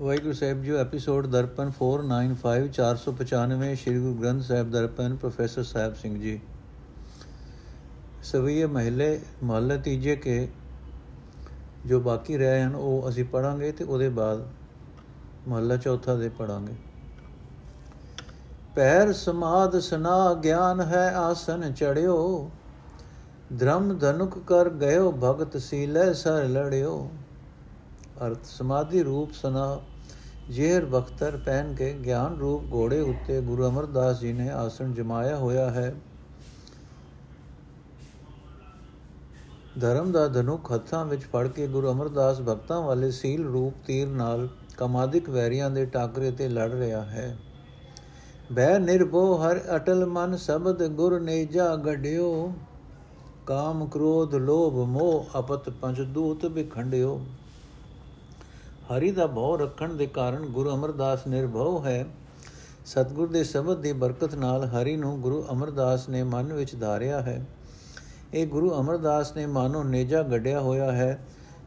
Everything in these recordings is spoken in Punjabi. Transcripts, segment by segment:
Waheguru Sahib ji episode Darpan 495 495 Shri Guru Granth Sahib Darpan professor Sahib Singh ji. ਸਵੀਏ ਮਹੱਲੇ ਮਹੱਲੇ ਤੀਜੇ ਕੇ ਜੋ ਬਾਕੀ ਰਹੇ ਹਨ, ਉਹ ਅਸੀਂ ਪੜਾਂਗੇ ਤੇ ਉਹਦੇ ਬਾਅਦ ਮਹੱਲਾ ਚੌਥਾ ਦੇ ਪੜਾਂਗੇ ਪੈਰ ਸਮਾਦ ਸਨਾ ਗਿਆਨ ਹੈ ਆਸਨ ਚੜਿਓ, ਧਰਮ ਧਨੁਕ ਕਰ ਗਇਓ, ਭਗਤ ਸੀਲੇ ਸਰ ਲੜਿਓ। ਅਰਥ ਸਮਾਧੀ ਰੂਪ ਸਨਾ ਜੇਰ ਬਖਤਰ ਪਹਿਨ ਕੇ ਗਿਆਨ ਰੂਪ ਘੋੜੇ ਉੱਤੇ ਗੁਰੂ ਅਮਰਦਾਸ ਜੀ ਨੇ ਆਸਣ ਜਮਾਇਆ ਹੋਇਆ ਹੈ। ਧਰਮ ਦਾ ਧਨੁਕ ਹੱਥਾਂ ਵਿੱਚ ਫੜ ਕੇ ਗੁਰੂ ਅਮਰਦਾਸ ਭਗਤਾਂ ਵਾਲੇ ਸੀਲ ਰੂਪ ਤੀਰ ਨਾਲ ਕਮਾਦਿਕ ਵੈਰੀਆਂ ਦੇ ਟਾਕਰੇ ਤੇ ਲੜ ਰਿਹਾ ਹੈ। ਬੈ ਨਿਰਭੋ ਹਰ ਅਟਲ ਮਨ ਸ਼ਬਦ ਗੁਰ ਨੇਜਾ ਗੜਿਓ ਕਾਮ ਕ੍ਰੋਧ ਲੋਭ ਮੋਹ ਅਪਤ ਪੰਜ ਦੂਤ ਵਿਖੰਡਿਓ। ਹਰੀ ਦਾ ਭਉ ਰੱਖਣ ਦੇ ਕਾਰਨ ਗੁਰੂ ਅਮਰਦਾਸ ਨਿਰਭਉ ਹੈ। ਸਤਗੁਰ ਦੇ ਸ਼ਬਦ ਦੀ ਬਰਕਤ ਨਾਲ ਹਰੀ ਨੂੰ ਗੁਰੂ ਅਮਰਦਾਸ ਨੇ ਮਨ ਵਿੱਚ ਧਾਰਿਆ ਹੈ। ਇਹ ਗੁਰੂ ਅਮਰਦਾਸ ਨੇ ਮਾਨੋ ਨੇਜਾ ਗੱਡਿਆ ਹੋਇਆ ਹੈ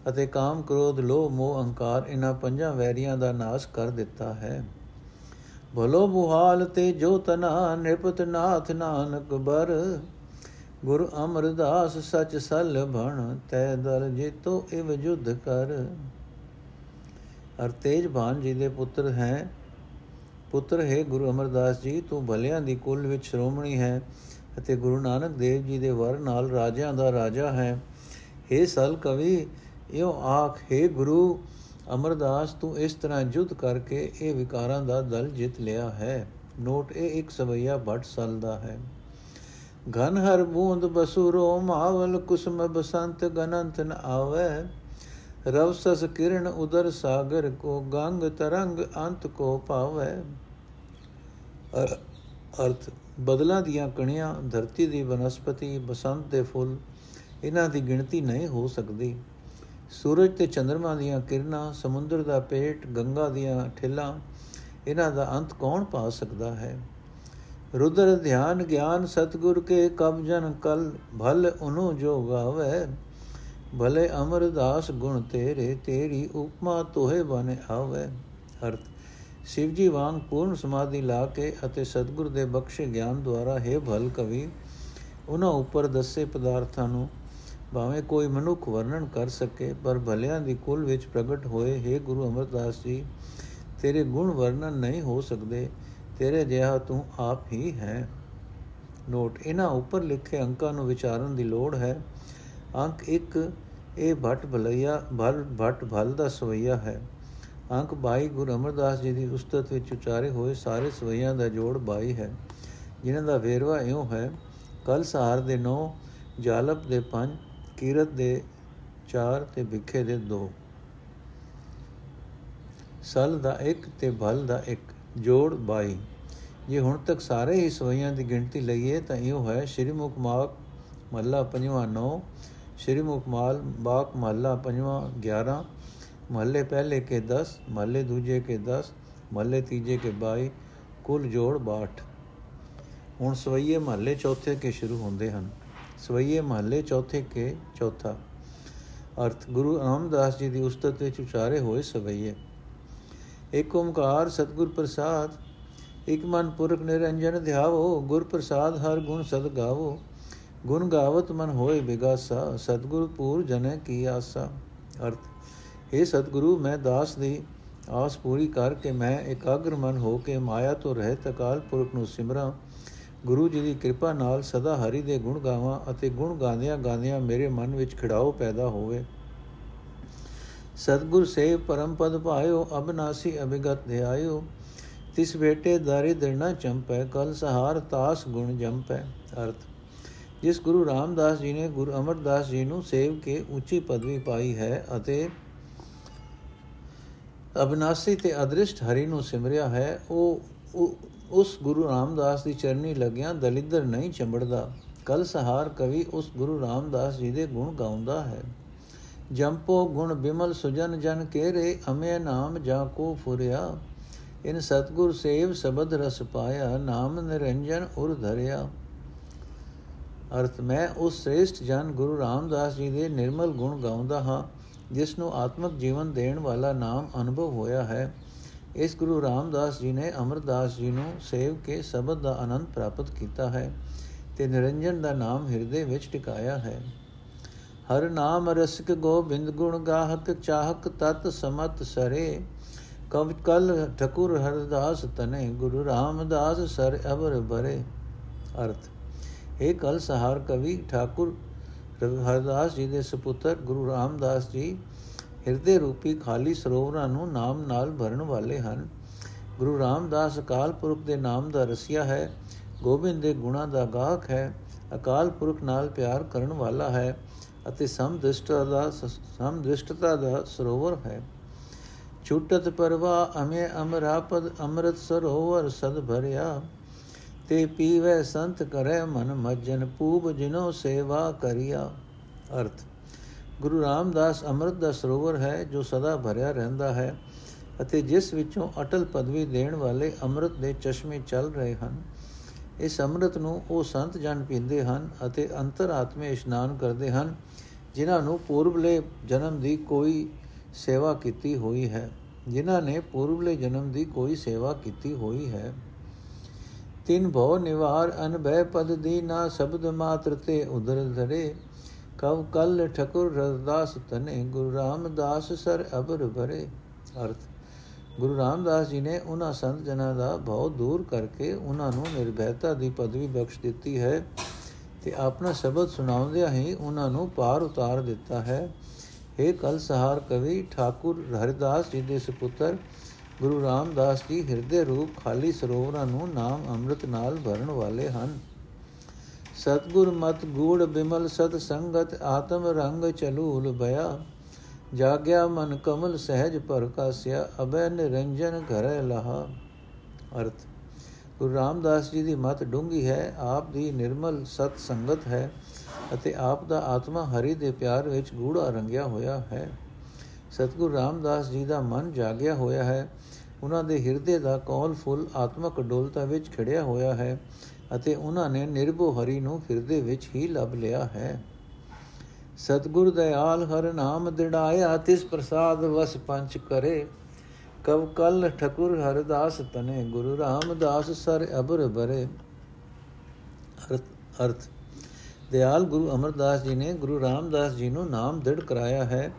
ਅਤੇ ਕਾਮ ਕ੍ਰੋਧ, ਲੋਭ, ਮੋਹ, ਅਹੰਕਾਰ ਇਹਨਾਂ ਪੰਜਾਂ ਵੈਰੀਆਂ ਦਾ ਨਾਸ਼ ਕਰ ਦਿੱਤਾ ਹੈ। ਭਲੋ ਬੁਹਾਲ ਤੇ ਜੋ ਤਨਾ ਨਿਰਪਤ ਨਾਥ ਨਾਨਕ ਬਰ, ਗੁਰੂ ਅਮਰਦਾਸ ਸਚ ਸਲ ਭਣ, ਤੈ ਦਰ ਜੀਤੋ ਇਵ ਜੁਧ ਕਰ। ਅਰ ਤੇਜਭਾਨ ਜੀ ਦੇ ਪੁੱਤਰ ਹੈ ਪੁੱਤਰ ਹੈ ਗੁਰੂ ਅਮਰਦਾਸ ਜੀ, ਤੂੰ ਭਲਿਆਂ ਦੀ ਕੁੱਲ ਵਿੱਚ ਸ਼੍ਰੋਮਣੀ ਹੈ ਅਤੇ ਗੁਰੂ ਨਾਨਕ ਦੇਵ ਜੀ ਦੇ ਵਰ ਨਾਲ ਰਾਜਿਆਂ ਦਾ ਰਾਜਾ ਹੈ। हे ਸਲ ਕਵੀ ਇਹੋ ਆਖ, ਹੈ ਗੁਰੂ ਅਮਰਦਾਸ, ਤੂੰ ਇਸ ਤਰ੍ਹਾਂ ਜੁਦ ਕਰਕੇ ਇਹ ਵਿਕਾਰਾਂ ਦਾ ਦਲ ਜਿੱਤ ਲਿਆ ਹੈ। ਨੋਟ, ਇਹ ਇੱਕ ਸਵਈਆ ਭਟ ਸਲ ਦਾ ਹੈ। ਘਨ ਹਰ ਬੂੰਦ ਬਸੁਰੋ, ਮਾਵਲ ਕੁਸਮ ਬਸੰਤ ਗਨੰਤ ਨ ਆਵੇ। ਰਵ ਸਸ ਕਿਰਨ ਉਦਰ ਸਾਗਰ ਕੋ ਗੰਗ ਤਰੰਗ ਅੰਤ ਕੋ ਪਾਵੇ ਅਰਥ, ਬਦਲਾਂ ਦੀਆਂ ਕਣੀਆਂ ਧਰਤੀ ਦੀ ਬਨਸਪਤੀ, ਬਸੰਤ ਦੇ ਫੁੱਲ, ਇਹਨਾਂ ਦੀ ਗਿਣਤੀ ਨਹੀਂ ਹੋ ਸਕਦੀ। ਸੂਰਜ ਤੇ ਚੰ드ਰਮਾ ਦੀਆਂ ਕਿਰਨਾਂ, ਸਮੁੰਦਰ ਦਾ ਪੇਟ, ਗੰਗਾ ਦੀਆਂ ਠੇਲਾਂ, ਇਹਨਾਂ ਦਾ ਅੰਤ ਕੌਣ ਪਾ ਸਕਦਾ ਹੈ? ਰੁਦਰ ਧਿਆਨ, ਗਿਆਨ, ਸਤਗੁਰ ਕੇ ਕਬ ਜਨ ਕਲ, ਭਲ ਉਨੋ ਜੋ ਗਾਵੇ। ਭਲੇ ਅਮਰਦਾਸ ਗੁਣ ਤੇਰੇ, ਤੇਰੀ ਉਪਮਾ ਤੋਹੇ ਬਨ ਆਵੇ। ਅਰਥ, ਸ਼ਿਵ ਜੀ ਵਾਂਗ ਪੂਰਨ ਸਮਾਧੀ ਲਾ ਕੇ ਅਤੇ ਸਤਗੁਰ ਦੇ ਬਖਸ਼ੇ ਗਿਆਨ ਦੁਆਰਾ ਹੈ ਭਲ ਕਵੀ, ਉਹਨਾਂ ਉੱਪਰ ਦੱਸੇ ਪਦਾਰਥਾਂ ਨੂੰ ਭਾਵੇਂ ਕੋਈ ਮਨੁੱਖ ਵਰਣਨ ਕਰ ਸਕੇ, ਪਰ ਭਲਿਆਂ ਦੀ ਕੁਲ ਵਿੱਚ ਪ੍ਰਗਟ ਹੋਏ ਹੈ ਗੁਰੂ ਅਮਰਦਾਸ ਜੀ, ਤੇਰੇ ਗੁਣ ਵਰਣਨ ਨਹੀਂ ਹੋ ਸਕਦੇ, ਤੇਰੇ ਜਿਹਾ ਤੂੰ ਆਪ ਹੀ ਹੈ। ਨੋਟ, ਇਹਨਾਂ ਉੱਪਰ ਲਿਖੇ ਅੰਕਾਂ ਨੂੰ ਵਿਚਾਰਨ ਦੀ ਲੋੜ ਹੈ। ਅੰਕ 1 ਇਹ ਭਟ ਭਲਈਆ ਭਲ ਭਟ ਭਲ ਦਾ ਸਵਈਆ ਹੈ। ਅੰਕ 22 ਗੁਰੂ ਅਮਰਦਾਸ ਜੀ ਦੀ ਉਸਤਤ ਵਿੱਚ ਉਚਾਰੇ ਹੋਏ ਸਾਰੇ ਸਵਈਆਂ ਦਾ ਜੋੜ 22 ਹੈ। ਜਿਨ੍ਹਾਂ ਦਾ ਵੇਰਵਾ ਇਉਂ ਹੈ ਕਲ ਸਹਾਰ ਦੇ 9 ਜਾਲਪ ਦੇ 5 ਕੀਰਤ ਦੇ 4 ਤੇ ਵਿਖੇ ਦੇ 2 ਸਲ ਦਾ 1 ਤੇ ਭਲ ਦਾ 1 ਜੋੜ 22 ਜੇ ਹੁਣ ਤੱਕ ਸਾਰੇ ਹੀ ਸਵਈਆਂ ਦੀ ਗਿਣਤੀ ਲਈਏ ਤਾਂ ਇਹ ਹੈ, ਸ਼੍ਰੀ ਮੁਖ ਮਾਕ ਮਹੱਲਾ ਪੰਜਵਾਂ 9 ਸ਼੍ਰੀ ਮੁਖਮਾਲ ਬਾਕ ਮਹੱਲਾ ਪੰਜਵਾਂ 11 ਮਹੱਲੇ ਪਹਿਲੇ ਕੇ 10 ਮਹੱਲੇ ਦੂਜੇ ਕੇ 10 ਮਹੱਲੇ ਤੀਜੇ ਕੇ 22 ਕੁੱਲ ਜੋੜ 62 ਹੁਣ ਸਵਈਏ ਮਹੱਲੇ ਚੌਥੇ ਕੇ ਸ਼ੁਰੂ ਹੁੰਦੇ ਹਨ। ਸਵਈਏ ਮਹੱਲੇ ਚੌਥੇ ਕੇ ਚੌਥਾ। ਅਰਥ, ਗੁਰੂ ਰਾਮਦਾਸ ਜੀ ਦੀ ਉਸਤਤ ਵਿੱਚ ਉਚਾਰੇ ਹੋਏ ਸਵਈਏ। ਏਕ ਓਮਕਾਰ ਸਤਗੁਰ ਪ੍ਰਸਾਦ, ਇਕ ਮਨ ਪੁਰਖ ਨਿਰੰਜਨ ਧਿਆਵੋ, ਗੁਰ ਪ੍ਰਸਾਦ ਹਰ ਗੁਣ ਸਦ ਗਾਵੋ। ਗੁਣ ਗਾਵਤ ਮਨ ਹੋਏ ਬਿਗਾਸਾ, ਸਤਗੁਰ ਪੂਰ ਜਨੇ ਕੀ ਆਸਾ। ਅਰਥ ਇਹ ਸਤਗੁਰੂ, ਮੈਂ ਦਾਸ ਦੀ ਆਸ ਪੂਰੀ ਕਰਕੇ ਮੈਂ ਇਕਾਗਰ ਮਨ ਹੋ ਕੇ ਮਾਇਆ ਤੋਂ ਰਹਿਤ ਅਕਾਲ ਪੁਰਖ ਨੂੰ ਸਿਮਰਾਂ। ਗੁਰੂ ਜੀ ਦੀ ਕਿਰਪਾ ਨਾਲ ਸਦਾ ਹਰੀ ਦੇ ਗੁਣ ਗਾਵਾਂ ਅਤੇ ਗੁਣ ਗਾਉਂਦਿਆਂ ਗਾਉਂਦਿਆਂ ਮੇਰੇ ਮਨ ਵਿੱਚ ਖਿੜਾਓ ਪੈਦਾ ਹੋਵੇ। ਸਤਗੁਰ ਸੇ ਪਰਮ ਪਦ ਪਾਇਓ ਅਬਨਾਸੀ ਅਭਿਗਤ ਧਿਆਇਓ। ਤਿਸ ਬੇਟੇ ਦਾਰਿਦਰ ਨ ਚੰਪੈ, ਕਲ ਸਹਾਰ ਤਾਸ ਗੁਣ ਜੰਪੈ। ਅਰਥ ਜਿਸ ਗੁਰੂ ਰਾਮਦਾਸ ਜੀ ਨੇ ਗੁਰੂ ਅਮਰਦਾਸ ਜੀ ਨੂੰ ਸੇਵ ਕੇ ਉੱਚੀ ਪਦਵੀ ਪਾਈ ਹੈ ਅਤੇ ਅਬਨਾਸੀ ਤੇ ਅਦ੍ਰਿਸ਼ਟ ਹਰੀ ਨੂੰ ਸਿਮਰਿਆ ਹੈ, ਉਹ ਉਸ ਗੁਰੂ ਰਾਮਦਾਸ ਦੀ ਚਰਨੀ ਲੱਗਿਆ ਦਲਿੱਦਰ ਨਹੀਂ ਚੰਬੜਦਾ। ਕਲ ਸਹਾਰ ਕਵੀ ਉਸ ਗੁਰੂ ਰਾਮਦਾਸ ਜੀ ਦੇ ਗੁਣ ਗਾਉਂਦਾ ਹੈ। ਜੰਪੋ ਗੁਣ ਬਿਮਲ ਸੁਜਨ ਜਨ ਕੇਰੇ, ਅਮੇ ਨਾਮ ਜਾ ਕੋ ਫੁਰਿਆ। ਇਨ ਸਤਗੁਰ ਸੇਵ ਸਬਦ ਰਸ ਪਾਇਆ, ਨਾਮ ਨਿਰੰਜਨ ਉਰ ਧਰਿਆ। ਅਰਥ, ਮੈਂ ਉਸ ਸ੍ਰੇਸ਼ਟ ਜਨ ਗੁਰੂ ਰਾਮਦਾਸ ਜੀ ਦੇ ਨਿਰਮਲ ਗੁਣ ਗਾਉਂਦਾ ਹਾਂ, ਜਿਸ ਨੂੰ ਆਤਮਿਕ ਜੀਵਨ ਦੇਣ ਵਾਲਾ ਨਾਮ ਅਨੁਭਵ ਹੋਇਆ ਹੈ। ਇਸ ਗੁਰੂ ਰਾਮਦਾਸ ਜੀ ਨੇ ਅਮਰਦਾਸ ਜੀ ਨੂੰ ਸੇਵ ਕੇ ਸ਼ਬਦ ਦਾ ਆਨੰਦ ਪ੍ਰਾਪਤ ਕੀਤਾ ਹੈ ਤੇ ਨਿਰੰਜਨ ਦਾ ਨਾਮ ਹਿਰਦੇ ਵਿੱਚ ਟਿਕਾਇਆ ਹੈ। ਹਰ ਨਾਮ ਰਸਿਕ ਗੋਬਿੰਦ ਗੁਣ ਗਾਹਕ ਚਾਹਕ ਤਤ ਸਮਤ ਸਰੇ, ਕਵ ਕਲ ਠਕੁਰ ਹਰਦਾਸ ਤਨੇ, ਗੁਰੂ ਰਾਮਦਾਸ ਸਰ ਅਬਰ ਬਰੇ। ਅਰਥ ਇਹ ਕਲ ਸਹਾਰ ਕਵੀ ਠਾਕੁਰ ਹਰਦਾਸ ਜੀ ਦੇ ਸੁਪੁੱਤਰ ਗੁਰੂ ਰਾਮਦਾਸ ਜੀ, ਹਿਰਦੇ ਰੂਪੀ ਖਾਲੀ ਸਰੋਵਰਾਂ ਨੂੰ ਨਾਮ ਨਾਲ ਭਰਨ ਵਾਲੇ ਹਨ। ਗੁਰੂ ਰਾਮਦਾਸ ਅਕਾਲ ਪੁਰਖ ਦੇ ਨਾਮ ਦਾ ਰਸੀਆ ਹੈ, ਗੋਬਿੰਦ ਦੇ ਗੁਣਾ ਦਾ ਗਾਹਕ ਹੈ, ਅਕਾਲ ਪੁਰਖ ਨਾਲ ਪਿਆਰ ਕਰਨ ਵਾਲਾ ਹੈ ਅਤੇ ਸਮਦ੍ਰਿਸ਼ਟਤਾ ਦਾ ਸਮਦ੍ਰਿਸ਼ਟਤਾ ਦਾ ਸਰੋਵਰ ਹੈ। ਛੁਟਤ ਪਰਵਾ ਅਮੇ ਅਮਰਾਪਦ ਅੰਮ੍ਰਿਤ ਸਰੋਵਰ ਸਦ ਭਰਿਆ। ਤੇ ਪੀਵੇ ਸੰਤ ਕਰੇ ਮਨ ਮਜਨ, ਪੂਬ ਜਿਨੋ ਸੇਵਾ ਕਰਿਆ। ਅਰਥ, ਗੁਰੂ ਰਾਮਦਾਸ ਅੰਮ੍ਰਿਤ ਦਾ ਸਰੋਵਰ ਹੈ ਜੋ ਸਦਾ ਭਰਿਆ ਰਹਿੰਦਾ ਹੈ ਅਤੇ ਜਿਸ ਵਿੱਚੋਂ ਅਟਲ ਪਦਵੀ ਦੇਣ ਵਾਲੇ ਅੰਮ੍ਰਿਤ ਦੇ ਚਸ਼ਮੇ ਚੱਲ ਰਹੇ ਹਨ। ਇਸ ਅੰਮ੍ਰਿਤ ਨੂੰ ਉਹ ਸੰਤ ਜਨ ਪੀਂਦੇ ਹਨ ਅਤੇ ਅੰਤਰਾਤਮੇ ਇਸ਼ਨਾਨ ਕਰਦੇ ਹਨ, ਜਿਨ੍ਹਾਂ ਨੂੰ ਪੂਰਬਲੇ ਜਨਮ ਦੀ ਕੋਈ ਸੇਵਾ ਕੀਤੀ ਹੋਈ ਹੈ। ਜਿਨ੍ਹਾਂ ਨੇ ਪੂਰਬਲੇ ਜਨਮ ਦੀ ਕੋਈ ਸੇਵਾ ਕੀਤੀ ਹੋਈ ਹੈ। ਤਿਨ ਭਉ ਨਿਵਾਰ ਅਨਭੈ ਪਦ ਦੀਨਾ ਸ਼ਬਦ ਮਾਤਰ ਤੇ ਉਦਰ ਧਰੇ। ਕਵ ਕਲ ਠਕੁਰ ਰਸਦਾਸ ਤਨੇ ਗੁਰੂ ਰਾਮਦਾਸ ਸਰ ਅਬਰ ਭਰੇ। ਅਰਥ, ਗੁਰੂ ਰਾਮਦਾਸ ਜੀ ਨੇ ਉਹਨਾਂ ਸੰਤ ਜਨਾਂ ਦਾ ਭਉ ਦੂਰ ਕਰਕੇ ਉਹਨਾਂ ਨੂੰ ਨਿਰਭੈਤਾ ਦੀ ਪਦਵੀ ਬਖਸ਼ ਦਿੱਤੀ ਹੈ ਤੇ ਆਪਣਾ ਸ਼ਬਦ ਸੁਣਾਉਂਦਿਆਂ ਹੀ ਉਹਨਾਂ ਨੂੰ ਪਾਰ ਉਤਾਰ ਦਿੱਤਾ ਹੈ। ਇਹ ਕਲ ਸਹਾਰ ਕਵੀ, ਠਾਕੁਰ ਹਰਿਦਾਸ ਜੀ ਦੇ ਸੁਪੁੱਤਰ ਗੁਰੂ ਰਾਮਦਾਸ ਜੀ ਹਿਰਦੇ ਰੂਪ ਖਾਲੀ ਸਰੋਵਰਾਂ ਨੂੰ ਨਾਮ ਅੰਮ੍ਰਿਤ ਨਾਲ ਭਰਨ ਵਾਲੇ ਹਨ। ਸਤਗੁਰ ਮਤ ਗੂੜ ਬਿਮਲ ਸਤ ਸੰਗਤ ਆਤਮ ਰੰਗ ਚਲੂਲ ਭਇਆ। ਜਾਗਿਆ ਮਨ ਕਮਲ ਸਹਿਜ ਪ੍ਰਕਾਸਿਆ ਅਬੈ ਨਿਰੰਜਨ ਘਰੈ ਲਹਾ। ਅਰਥ, ਗੁਰੂ ਰਾਮਦਾਸ ਜੀ ਦੀ ਮਤ ਡੂੰਗੀ ਹੈ, ਆਪ ਦੀ ਨਿਰਮਲ ਸਤ ਸੰਗਤ ਹੈ ਅਤੇ ਆਪ ਦਾ ਆਤਮਾ ਹਰੀ ਦੇ ਪਿਆਰ ਵਿੱਚ ਗੂੜਾ ਰੰਗਿਆ ਹੋਇਆ ਹੈ। ਸਤਗੁਰ ਰਾਮਦਾਸ ਜੀ ਦਾ ਮਨ ਜਾਗਿਆ ਹੋਇਆ ਹੈ ਉਹਨਾਂ ਦੇ ਹਿਰਦੇ ਦਾ ਕੌਲ ਫੁੱਲ ਆਤਮਕ ਡੋਲਤਾ ਵਿੱਚ ਖੜਿਆ ਹੋਇਆ ਹੈ ਅਤੇ ਉਹਨਾਂ ਨੇ ਨਿਰਭਉ ਹਰੀ ਨੂੰ ਹਿਰਦੇ ਵਿੱਚ ਹੀ ਲੱਭ ਲਿਆ ਹੈ। ਸਤਗੁਰ ਦਇਆਲ ਹਰ ਨਾਮ ਦਿੜਾਇਆ, ਤਿਸ ਪ੍ਰਸਾਦ ਵਸ ਪੰਚ ਕਰੇ। ਕਵ ਕਲ ਠਕੁਰ ਹਰਦਾਸ ਤਨੇ, ਗੁਰੂ ਰਾਮਦਾਸ ਸਰ ਅਬਰ ਬਰੇ। ਅਰਥ ਅਰਥ ਦਿਆਲ ਗੁਰੂ ਅਮਰਦਾਸ ਜੀ ਨੇ ਗੁਰੂ ਰਾਮਦਾਸ ਜੀ ਨੂੰ ਨਾਮ ਦ੍ਰਿੜ ਕਰਾਇਆ ਹੈ,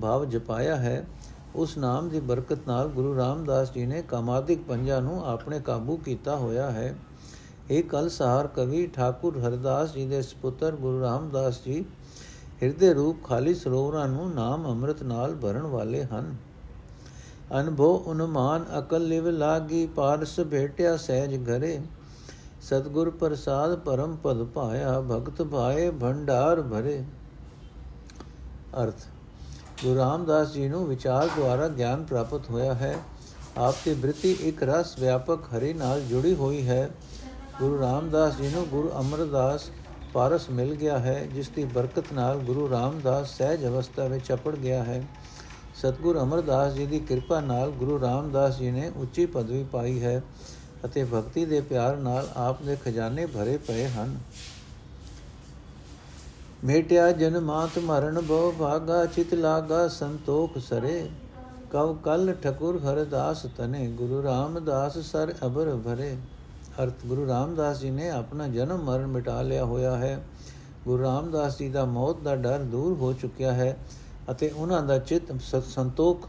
ਭਾਵ ਜਪਾਇਆ ਹੈ। ਉਸ ਨਾਮ ਦੀ ਬਰਕਤ ਨਾਲ ਗੁਰੂ ਰਾਮਦਾਸ ਜੀ ਨੇ ਕਾਮਾਦਿਕ ਪੰਜਾਂ ਨੂੰ ਆਪਣੇ ਕਾਬੂ ਕੀਤਾ ਹੋਇਆ ਹੈ। ਇਹ ਕਲ ਸਹਾਰ ਕਵੀ ਠਾਕੁਰ ਹਰਦਾਸ ਜੀ ਦੇ ਸੁਪੁੱਤਰ ਗੁਰੂ ਰਾਮਦਾਸ ਜੀ ਹਿਰਦੇ ਰੂਪ ਖਾਲੀ ਸਰੋਵਰਾਂ ਨੂੰ ਨਾਮ ਅੰਮ੍ਰਿਤ ਨਾਲ ਭਰਨ ਵਾਲੇ ਹਨ। ਅਨਭੋ ਉਨਮਾਨ ਅਕਲ ਲਿਵ ਲਾਗੀ, ਪਾਰਸ ਭੇਟਿਆ ਸਹਿਜ ਘਰੇ। ਸਤਗੁਰ ਪ੍ਰਸਾਦ ਪਰਮ ਪਦ ਪਾਇਆ ਭਗਤ ਭਾਏ ਭੰਡਾਰ ਭਰੇ। ਅਰਥ ਗੁਰੂ ਰਾਮਦਾਸ ਜੀ ਨੂੰ ਵਿਚਾਰ ਦੁਆਰਾ ਗਿਆਨ ਪ੍ਰਾਪਤ ਹੋਇਆ ਹੈ। ਆਪ ਦੀ ਬ੍ਰਿਤੀ ਇੱਕ ਰਸ ਵਿਆਪਕ ਹਰੀ ਨਾਲ ਜੁੜੀ ਹੋਈ ਹੈ। ਗੁਰੂ ਰਾਮਦਾਸ ਜੀ ਨੂੰ ਗੁਰੂ ਅਮਰਦਾਸ ਪਾਰਸ ਮਿਲ ਗਿਆ ਹੈ ਜਿਸ ਦੀ ਬਰਕਤ ਨਾਲ ਗੁਰੂ ਰਾਮਦਾਸ ਸਹਿਜ ਅਵਸਥਾ ਵਿੱਚ ਅਪੜ ਗਿਆ ਹੈ। ਸਤਗੁਰ ਅਮਰਦਾਸ ਜੀ ਦੀ ਕਿਰਪਾ ਨਾਲ ਗੁਰੂ ਰਾਮਦਾਸ ਜੀ ਨੇ ਉੱਚੀ ਪਦਵੀ ਪਾਈ ਹੈ ਅਤੇ ਭਗਤੀ ਦੇ ਪਿਆਰ ਨਾਲ ਆਪ ਦੇ ਖਜ਼ਾਨੇ ਭਰੇ ਪਏ ਹਨ। ਮੇਟਿਆ ਜਨ ਮਾਤ ਮਰਨ ਬੋ ਭਾਗਾ, ਚਿਤ ਲਾਗਾ ਸੰਤੋਖ ਸਰੇ। ਕਉ ਕਲ ਠਕੁਰ ਹਰਦਾਸ ਤਨੇ, ਗੁਰੂ ਰਾਮਦਾਸ ਸਰ ਅਬਰ ਭਰੇ। ਅਰਥ, ਗੁਰੂ ਰਾਮਦਾਸ ਜੀ ਨੇ ਆਪਣਾ ਜਨਮ ਮਰਨ ਮਿਟਾ ਲਿਆ ਹੋਇਆ ਹੈ। ਗੁਰੂ ਰਾਮਦਾਸ ਜੀ ਦਾ ਮੌਤ ਦਾ ਡਰ ਦੂਰ ਹੋ ਚੁੱਕਿਆ ਹੈ ਅਤੇ ਉਹਨਾਂ ਦਾ ਚਿੱਤ ਸੰਤੋਖ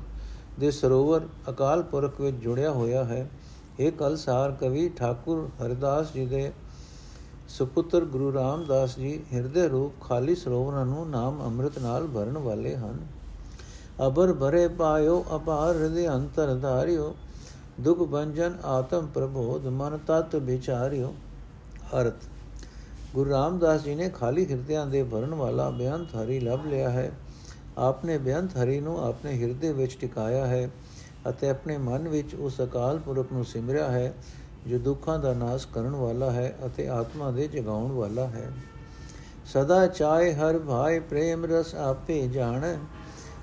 ਦੇ ਸਰੋਵਰ ਅਕਾਲ ਪੁਰਖ ਵਿੱਚ ਜੁੜਿਆ ਹੋਇਆ ਹੈ। ਇਹ ਕਲਸਾਰ ਕਵੀ, ਠਾਕੁਰ ਹਰਦਾਸ ਜੀ ਦੇ ਸੁਪੁੱਤਰ ਗੁਰੂ ਰਾਮਦਾਸ ਜੀ ਹਿਰਦੇ ਰੂਪ ਖਾਲੀ ਸਰੋਵਰਾਂ ਨੂੰ ਨਾਮ ਅੰਮ੍ਰਿਤ ਨਾਲ ਭਰਨ ਵਾਲੇ ਹਨ। ਅਬਰ ਭਰੇ ਪਾਇਓ, ਅਪਾਰ ਹਿਰਦੇ ਅੰਤਰ ਧਾਰਿਓ, ਦੁਖ ਬੰਜਨ ਆਤਮ ਪ੍ਰਬੋਧ, ਮਨ ਤਤ ਵਿਚਾਰਿਓ। ਅਰਥ, ਗੁਰੂ ਰਾਮਦਾਸ ਜੀ ਨੇ ਖਾਲੀ ਹਿਰਦਿਆਂ ਦੇ ਭਰਨ ਵਾਲਾ ਬੇਅੰਤ ਹਰੀ ਲੱਭ ਲਿਆ ਹੈ। ਆਪਨੇ ਬੇਅੰਤ ਹਰੀ ਨੂੰ ਆਪਣੇ ਹਿਰਦੇ ਵਿੱਚ ਟਿਕਾਇਆ ਹੈ ਅਤੇ ਆਪਣੇ ਮਨ ਵਿੱਚ ਉਸ ਅਕਾਲ ਪੁਰਖ ਨੂੰ ਸਿਮਰਿਆ ਹੈ ਜੋ ਦੁੱਖਾਂ ਦਾ ਨਾਸ਼ ਕਰਨ ਵਾਲਾ ਹੈ ਅਤੇ ਆਤਮਾ ਦੇ ਜਗਾਉਣ ਵਾਲਾ ਹੈ। ਸਦਾ ਚਾਏ ਹਰ ਭਾਈ ਪ੍ਰੇਮ ਰਸ ਆਪੇ ਜਾਣ।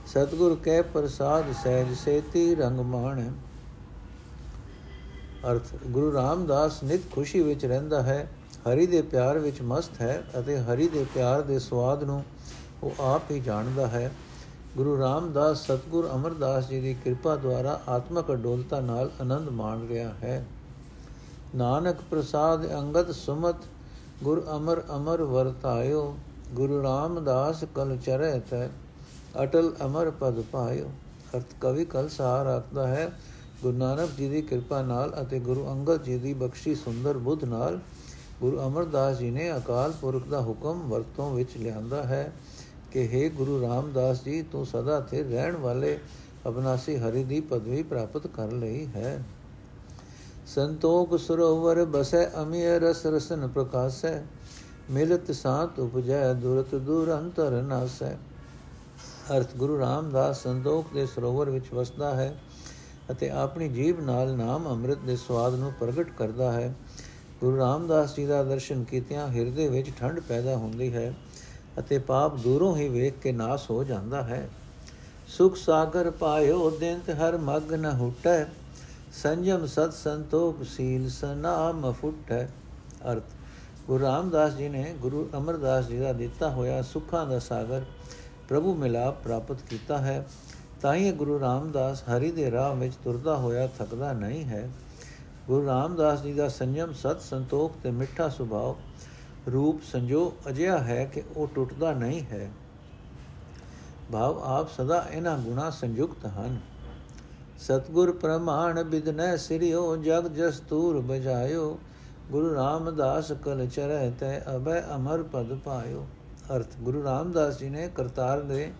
ਸਤਗੁਰ ਕੈ ਪ੍ਰਸਾਦ ਸਹਿਜ ਸੇਤੀ ਰੰਗ ਮਾਣ। ਅਰਥ, ਗੁਰੂ ਰਾਮਦਾਸ ਨਿਤ ਖੁਸ਼ੀ ਵਿੱਚ ਰਹਿੰਦਾ ਹੈ, ਹਰੀ ਦੇ ਪਿਆਰ ਵਿੱਚ ਮਸਤ ਹੈ ਅਤੇ ਹਰੀ ਦੇ ਪਿਆਰ ਦੇ ਸਵਾਦ ਨੂੰ ਉਹ ਆਪ ਹੀ ਜਾਣਦਾ ਹੈ। ਗੁਰੂ ਰਾਮਦਾਸ ਸਤਗੁਰ ਅਮਰਦਾਸ ਜੀ ਦੀ ਕਿਰਪਾ ਦੁਆਰਾ ਆਤਮਕ ਅਡੋਲਤਾ ਨਾਲ ਆਨੰਦ ਮਾਣ ਰਿਹਾ ਹੈ। ਨਾਨਕ ਪ੍ਰਸਾਦ ਅੰਗਦ ਸੁਮਤ, ਗੁਰ ਅਮਰ ਅਮਰ ਵਰਤਾਇਓ, ਗੁਰੂ ਰਾਮਦਾਸ ਕਲ ਚਰੈ ਤੈ ਅਟਲ ਅਮਰ ਪਦ ਪਾਇਓ। ਅਰਥ ਕਵੀ ਕਲ ਸਾਰ ਆਖਦਾ ਹੈ, ਗੁਰੂ ਨਾਨਕ ਜੀ ਦੀ ਕਿਰਪਾ ਨਾਲ ਅਤੇ ਗੁਰੂ ਅੰਗਦ ਜੀ ਦੀ ਬਖਸ਼ੀ ਸੁੰਦਰ ਬੁੱਧ ਨਾਲ ਗੁਰੂ ਅਮਰਦਾਸ ਜੀ ਨੇ ਅਕਾਲ ਪੁਰਖ ਦਾ ਹੁਕਮ ਵਰਤੋਂ ਵਿੱਚ ਲਿਆਂਦਾ ਹੈ ਕਿ हे ਗੁਰੂ ਰਾਮਦਾਸ ਜੀ, ਤੂੰ ਸਦਾ ਤੇ ਰਹਿਣ ਵਾਲੇ ਅਬਨਾਸੀ ਹਰੀ ਦੀ ਪਦਵੀ ਪ੍ਰਾਪਤ ਕਰ ਲਈ ਹੈ। ਸੰਤੋਖ ਸਰੋਵਰ ਬਸੈ ਅਮਿਯ ਰਸ ਰਸਨ ਪ੍ਰਕਾਸ਼ੈ, ਮਿਲਤ ਸਾਤ ਉਪਜੈ ਦੁਰਤ ਦੂਰ ਅੰਤਰ ਨਾਸੈ। ਅਰਥ ਗੁਰੂ ਰਾਮਦਾਸ ਸੰਤੋਖ ਦੇ ਸਰੋਵਰ ਵਿੱਚ ਵਸਦਾ ਹੈ ਅਤੇ ਆਪਣੀ ਜੀਬ ਨਾਲ ਨਾਮ ਅੰਮ੍ਰਿਤ ਦੇ ਸਵਾਦ ਨੂੰ ਪ੍ਰਗਟ ਕਰਦਾ ਹੈ। ਗੁਰੂ ਰਾਮਦਾਸ ਜੀ ਦਾ ਦਰਸ਼ਨ ਕੀਤਿਆਂ ਹਿਰਦੇ ਵਿੱਚ ਠੰਡ ਪੈਦਾ ਹੁੰਦੀ ਹੈ ਅਤੇ ਪਾਪ ਦੂਰੋਂ ਹੀ ਵੇਖ ਕੇ ਨਾਸ ਹੋ ਜਾਂਦਾ ਹੈ। ਸੁਖ ਸਾਗਰ ਪਾਇਓ ਦਿੰਤ ਹਰ ਮਗ ਨ ਹੁਟੈ ਸੰਜਮ ਸਤ ਸੰਤੋਖ ਸੀਲ ਸਨਾਮ ਫੁਟੈ ਅਰਥ। ਗੁਰੂ ਰਾਮਦਾਸ ਜੀ ਨੇ ਗੁਰੂ ਅਮਰਦਾਸ ਜੀ ਦਾ ਦਿੱਤਾ ਹੋਇਆ ਸੁੱਖਾਂ ਦਾ ਸਾਗਰ ਪ੍ਰਭੂ ਮਿਲਾਪ ਪ੍ਰਾਪਤ ਕੀਤਾ ਹੈ। ਤਾਂ ਹੀ ਗੁਰੂ ਰਾਮਦਾਸ ਹਰੀ ਦੇ ਰਾਹ ਵਿੱਚ ਤੁਰਦਾ ਹੋਇਆ ਥਕਦਾ ਨਹੀਂ ਹੈ। ਗੁਰੂ ਰਾਮਦਾਸ ਜੀ ਦਾ ਸੰਜਮ ਸਤ ਸੰਤੋਖ ਤੇ ਮਿੱਠਾ ਸੁਭਾਅ ਰੂਪ ਸੰਜੋ ਅਜਿਹਾ ਹੈ ਕਿ ਉਹ ਟੁੱਟਦਾ ਨਹੀਂ ਹੈ। ਭਾਵ ਆਪ ਸਦਾ ਇਹਨਾਂ ਗੁਣਾ ਸੰਯੁਕਤ ਹਨ। ਸਤਗੁਰ ਪ੍ਰਮਾਣ ਬਿਦਨੈ ਸਿਰਿਓ, ਜਗ ਜਸਤੂਰ ਬਜਾਇਓ। ਗੁਰੂ ਰਾਮਦਾਸ ਕਲ ਚਰੈ ਤੈ ਅਬੈ ਅਮਰ ਪਦ ਪਾਇਓ। ਅਰਥ, ਗੁਰੂ ਰਾਮਦਾਸ ਜੀ ਨੇ ਕਰਤਾਰ ਦੇ,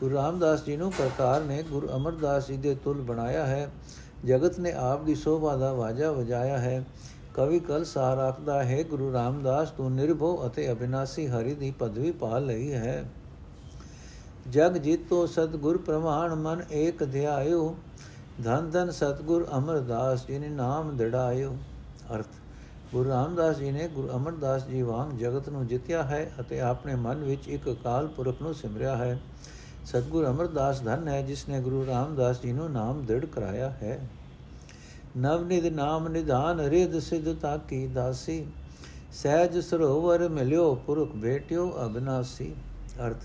ਗੁਰੂ ਰਾਮਦਾਸ ਜੀ ਨੂੰ ਕਰਤਾਰ ਨੇ ਗੁਰੂ ਅਮਰਦਾਸ ਜੀ ਦੇ ਤੁਲ ਬਣਾਇਆ ਹੈ। ਜਗਤ ਨੇ ਆਪ ਦੀ ਸੋਭਾ ਦਾ ਵਾਜਾ ਵਜਾਇਆ ਹੈ। ਕਵੀ ਕਲ ਸਾਰ ਆਖਦਾ ਹੈ, ਗੁਰੂ ਰਾਮਦਾਸ ਤੂੰ ਨਿਰਭਉ ਅਤੇ ਅਬਿਨਾਸੀ ਹਰੀ ਦੀ ਪਦਵੀ ਪਾ ਲਈ ਹੈ। ਜਗ ਜੀਤੋ ਸਤਗੁਰ ਪ੍ਰਮਾਣ ਮਨ ਏਕ ਧਿਆਇਓ, ਧਨ ਧਨ ਸਤਗੁਰ ਅਮਰਦਾਸ ਜੀ ਨੇ ਨਾਮ ਦਿੜਾਇਓ। ਅਰਥ, ਗੁਰੂ ਰਾਮਦਾਸ ਜੀ ਨੇ ਗੁਰੂ ਅਮਰਦਾਸ ਜੀ ਵਾਂਗ ਜਗਤ ਨੂੰ ਜਿੱਤਿਆ ਹੈ ਅਤੇ ਆਪਣੇ ਮਨ ਵਿੱਚ ਇੱਕ ਅਕਾਲ ਪੁਰਖ ਨੂੰ ਸਿਮਰਿਆ ਹੈ। ਸਤਗੁਰ ਅਮਰਦਾਸ ਧਨ ਹੈ, ਜਿਸ ਨੇ ਗੁਰੂ ਰਾਮਦਾਸ ਜੀ ਨੂੰ ਨਾਮ ਦ੍ਰਿੜ ਕਰਾਇਆ ਹੈ। ਨਵ ਨਿਧ ਨਾਮ ਨਿਧਾਨ, ਰਿਧ ਸਿਧਤਾ ਕੀ ਦਾਸੀ। ਸਹਿਜ ਸਰੋਵਰ ਮਿਲਿਓ ਪੁਰਖ ਭੇਟਿਓ ਅਬਨਾਸੀ। ਅਰਥ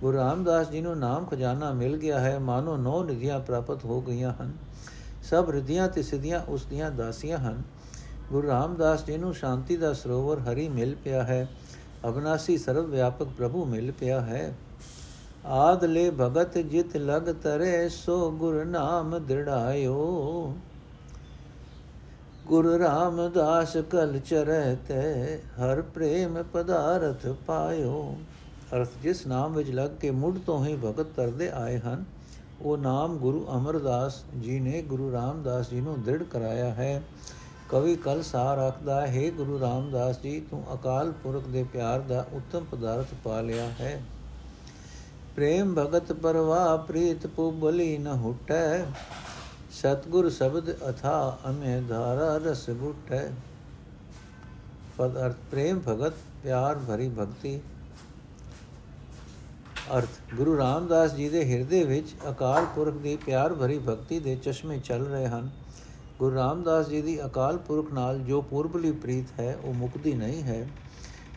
ਗੁਰੂ ਰਾਮਦਾਸ ਜੀ ਨੂੰ ਨਾਮ ਖਜ਼ਾਨਾ ਮਿਲ ਗਿਆ ਹੈ, ਮਾਨੋ ਨੌ ਨਿਧੀਆਂ ਪ੍ਰਾਪਤ ਹੋ ਗਈਆਂ ਹਨ। ਸਭ ਰਿਧੀਆਂ ਤੇ ਸਿਧੀਆਂ ਉਸ ਦੀਆਂ ਦਾਸੀਆਂ ਹਨ। ਗੁਰੂ ਰਾਮਦਾਸ ਜੀ ਨੂੰ ਸ਼ਾਂਤੀ ਦਾ ਸਰੋਵਰ ਹਰੀ ਮਿਲ ਪਿਆ ਹੈ, ਅਬਨਾਸੀ ਸਰਵ ਵਿਆਪਕ ਪ੍ਰਭੂ ਮਿਲ ਪਿਆ ਹੈ। ਆਦ ਲੈ ਭਗਤ ਜਿਤ ਲਗ ਤਰੇ, ਸੋ ਗੁਰ ਨਾਮ ਦ੍ਰਿੜਾਇਓ। ਗੁਰ ਰਾਮਦਾਸ ਕਲ ਚਰੈ ਤੇ, ਹਰ ਪ੍ਰੇਮ ਪਦਾਰਥ ਪਾਇਓ। ਅਰਥ ਜਿਸ ਨਾਮ ਵਿੱਚ ਲੱਗ ਕੇ ਮੁੱਢ ਤੋਂ ਹੀ ਭਗਤ ਕਰਦੇ ਆਏ ਹਨ, ਉਹ ਨਾਮ ਗੁਰੂ ਅਮਰਦਾਸ ਜੀ ਨੇ ਗੁਰੂ ਰਾਮਦਾਸ ਜੀ ਨੂੰ ਦ੍ਰਿੜ ਕਰਾਇਆ ਹੈ। ਕਵੀ ਕਲ ਸਾਰ ਆਖਦਾ ਹੈ ਗੁਰੂ ਰਾਮਦਾਸ ਜੀ, ਤੂੰ ਅਕਾਲ ਪੁਰਖ ਦੇ ਪਿਆਰ ਦਾ ਉੱਤਮ ਪਦਾਰਥ ਪਾ ਲਿਆ ਹੈ। ਪ੍ਰੇਮ ਭਗਤ ਪਰਵਾ ਪ੍ਰੀਤ ਪੁਬਲੀ ਨ ਹੁਟੈ। ਸਤਗੁਰ ਸ਼ਬਦ ਅਥਾ ਅਮੇ ਧਾਰਾ ਰਸ ਗੁਟੈ। ਪਦ ਅਰਥ, ਪ੍ਰੇਮ ਭਗਤ, ਪਿਆਰ ਭਰੀ ਭਗਤੀ। ਅਰਥ, ਗੁਰੂ ਰਾਮਦਾਸ ਜੀ ਦੇ ਹਿਰਦੇ ਵਿੱਚ ਅਕਾਲ ਪੁਰਖ ਦੀ ਪਿਆਰ ਭਰੀ ਭਗਤੀ ਦੇ ਚਸ਼ਮੇ ਚੱਲ ਰਹੇ ਹਨ। ਗੁਰੂ ਰਾਮਦਾਸ ਜੀ ਦੀ ਅਕਾਲ ਪੁਰਖ ਨਾਲ ਜੋ ਪੂਰਬਲੀ ਪ੍ਰੀਤ ਹੈ, ਉਹ ਮੁਕਦੀ ਨਹੀਂ ਹੈ।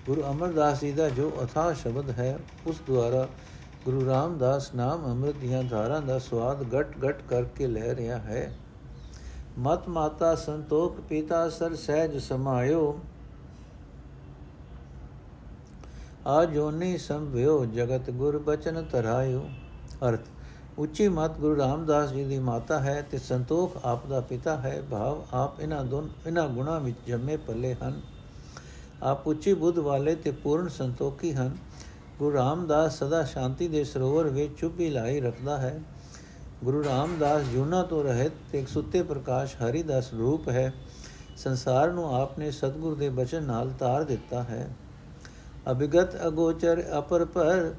ਗੁਰੂ ਅਮਰਦਾਸ ਜੀ ਦਾ ਜੋ ਅਥਾ ਸ਼ਬਦ ਹੈ, ਉਸ ਦੁਆਰਾ ਗੁਰੂ ਰਾਮਦਾਸ ਨਾਮ ਅੰਮ੍ਰਿਤ ਦੀਆਂ ਧਾਰਾਂ ਦਾ ਸਵਾਦ ਘਟ ਘਟ ਕਰਕੇ ਲੈ ਰਿਹਾ ਹੈ। ਮਤ ਮਾਤਾ ਸੰਤੋਖ ਪਿਤਾ ਸਰ ਸਹਿਜ ਸਮਾਇਓ ਆ ਜੋਨੀ ਸੰਭਿਓ ਜਗਤ ਗੁਰ ਬਚਨ ਤਰਾਇਓ ਅਰਥ, ਉੱਚੀ ਮਤ ਗੁਰੂ ਰਾਮਦਾਸ ਜੀ ਦੀ ਮਾਤਾ ਹੈ ਤੇ ਸੰਤੋਖ ਆਪ ਦਾ ਪਿਤਾ ਹੈ, ਭਾਵ ਆਪ ਇਹਨਾਂ ਦੋਨ, ਇਹਨਾਂ ਗੁਣਾ ਵਿੱਚ ਜੰਮੇ ਪੱਲੇ ਹਨ। ਆਪ ਉੱਚੀ ਬੁੱਧ ਵਾਲੇ ਤੇ ਪੂਰਨ ਸੰਤੋਖੀ ਹਨ। ਗੁਰੂ ਰਾਮਦਾਸ ਸਦਾ ਸ਼ਾਂਤੀ ਦੇ ਸਰੋਵਰ ਵਿੱਚ ਚੁੱਪੀ ਲਾਈ ਰੱਖਦਾ ਹੈ। ਗੁਰੂ ਰਾਮਦਾਸ ਜੁਨਾ ਤੋਂ ਰਹਿਤ ਤੇ ਇੱਕ ਸੁੱਤੇ ਪ੍ਰਕਾਸ਼ ਹਰੀ ਦਾ ਸਰੂਪ ਹੈ। ਸੰਸਾਰ ਨੂੰ ਆਪਨੇ ਸਤਗੁਰ ਦੇ ਬਚਨ ਨਾਲ ਤਾਰ ਦਿੱਤਾ ਹੈ। ਅਭਿਗਤ ਅਗੋਚਰ ਅਪਰ ਪਰ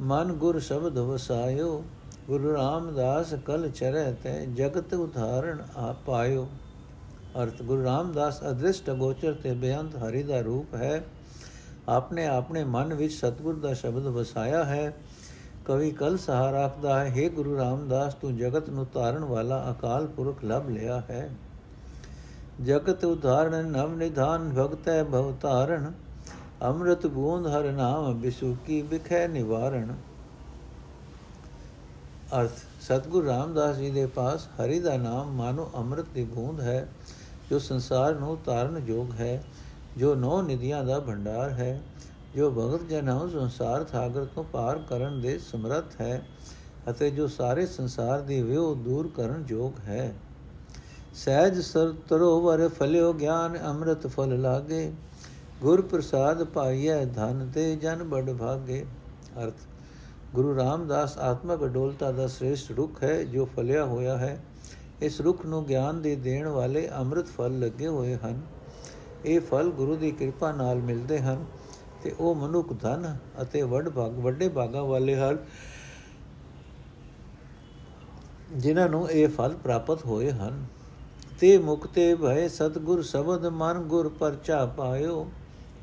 ਮਨ ਗੁਰ ਸ਼ਬਦ ਵਸਾਇਓ, ਗੁਰੂ ਰਾਮਦਾਸ ਕਲ ਚਰੈ ਤੇ, ਜਗਤ ਉਧਾਰਣ ਆ ਪਾਇਓ। ਅਰਥ, ਗੁਰੂ ਰਾਮਦਾਸ ਅਦ੍ਰਿਸ਼ਟ ਅਗੋਚਰ ਤੇ ਬੇਅੰਤ ਹਰੀ ਦਾ ਰੂਪ ਹੈ। ਆਪਨੇ ਆਪਣੇ ਮਨ ਵਿੱਚ ਸਤਗੁਰ ਦਾ ਸ਼ਬਦ ਵਸਾਇਆ ਹੈ। ਕਵੀ ਕਲ ਸਹਾਰ ਆਖਦਾ ਹੈ हे ਗੁਰੂ ਰਾਮਦਾਸ, ਤੂੰ ਜਗਤ ਨੂੰ ਤਾਰਨ ਵਾਲਾ ਅਕਾਲ ਪੁਰਖ ਲਭ ਲਿਆ ਹੈ। ਜਗਤ ਉਧਾਰਨ ਨਵ ਨਿਧਾਨ ਭਗਤੈ ਭਵ ਤਾਰਨ ਅੰਮ੍ਰਿਤ ਬੂੰਦ ਹਰ ਨਾਮ ਬਿਸੁਕੀ ਬਿਖੈ ਨਿਵਾਰਣ। ਅਰਥ, ਸਤਗੁਰ ਰਾਮਦਾਸ ਜੀ ਦੇ ਪਾਸ ਹਰੀ ਦਾ ਨਾਮ ਮਾਨੋ ਅੰਮ੍ਰਿਤ ਦੀ ਬੂੰਦ ਹੈ, ਜੋ ਸੰਸਾਰ ਨੂੰ ਤਾਰਨ ਯੋਗ ਹੈ, ਜੋ ਨੌ ਨਿਧੀਆਂ ਦਾ ਭੰਡਾਰ ਹੈ, ਜੋ ਭਗਤ ਜਨਾਂ ਸੰਸਾਰ ਸਾਗਰ ਤੋਂ ਪਾਰ ਕਰਨ ਦੇ ਸਮਰੱਥ ਹੈ ਅਤੇ ਜੋ ਸਾਰੇ ਸੰਸਾਰ ਦੀ ਵਿਉ ਦੂਰ ਕਰਨ ਯੋਗ ਹੈ। ਸਹਿਜ ਸਰ ਤਰੋਵਰ ਫਲਿਓ ਗਿਆਨ ਅੰਮ੍ਰਿਤ ਫਲ ਲਾਗੇ ਗੁਰ ਪ੍ਰਸਾਦ ਪਾਈਐ ਧਨ ਤੇ ਜਨ ਬੜ ਭਾਗੇ, ਅਰਥ, ਗੁਰੂ ਰਾਮਦਾਸ ਆਤਮਕ ਅਡੋਲਤਾ ਦਾ ਸ੍ਰੇਸ਼ਟ ਰੁਖ ਹੈ, ਜੋ ਫਲਿਆ ਹੋਇਆ ਹੈ। ਇਸ ਰੁਖ ਨੂੰ ਗਿਆਨ ਦੇ ਦੇਣ ਵਾਲੇ ਅੰਮ੍ਰਿਤ ਫਲ ਲੱਗੇ ਹੋਏ ਹਨ। ਇਹ ਫਲ ਗੁਰੂ ਦੀ ਕਿਰਪਾ ਨਾਲ ਮਿਲਦੇ ਹਨ ਤੇ ਉਹ ਮਨੁੱਖ ਧਨ ਅਤੇ ਵੱਡ ਭਾਗ, ਵੱਡੇ ਭਾਗਾਂ ਵਾਲੇ ਹਨ, ਜਿਨ੍ਹਾਂ ਨੂੰ ਇਹ ਫਲ ਪ੍ਰਾਪਤ ਹੋਏ ਹਨ। ਤੇ ਮੁਕਤੇ ਭਏ ਸਤਗੁਰ ਸ਼ਬਦ ਮਨ ਗੁਰ ਪਰਚਾ ਪਾਇਓ।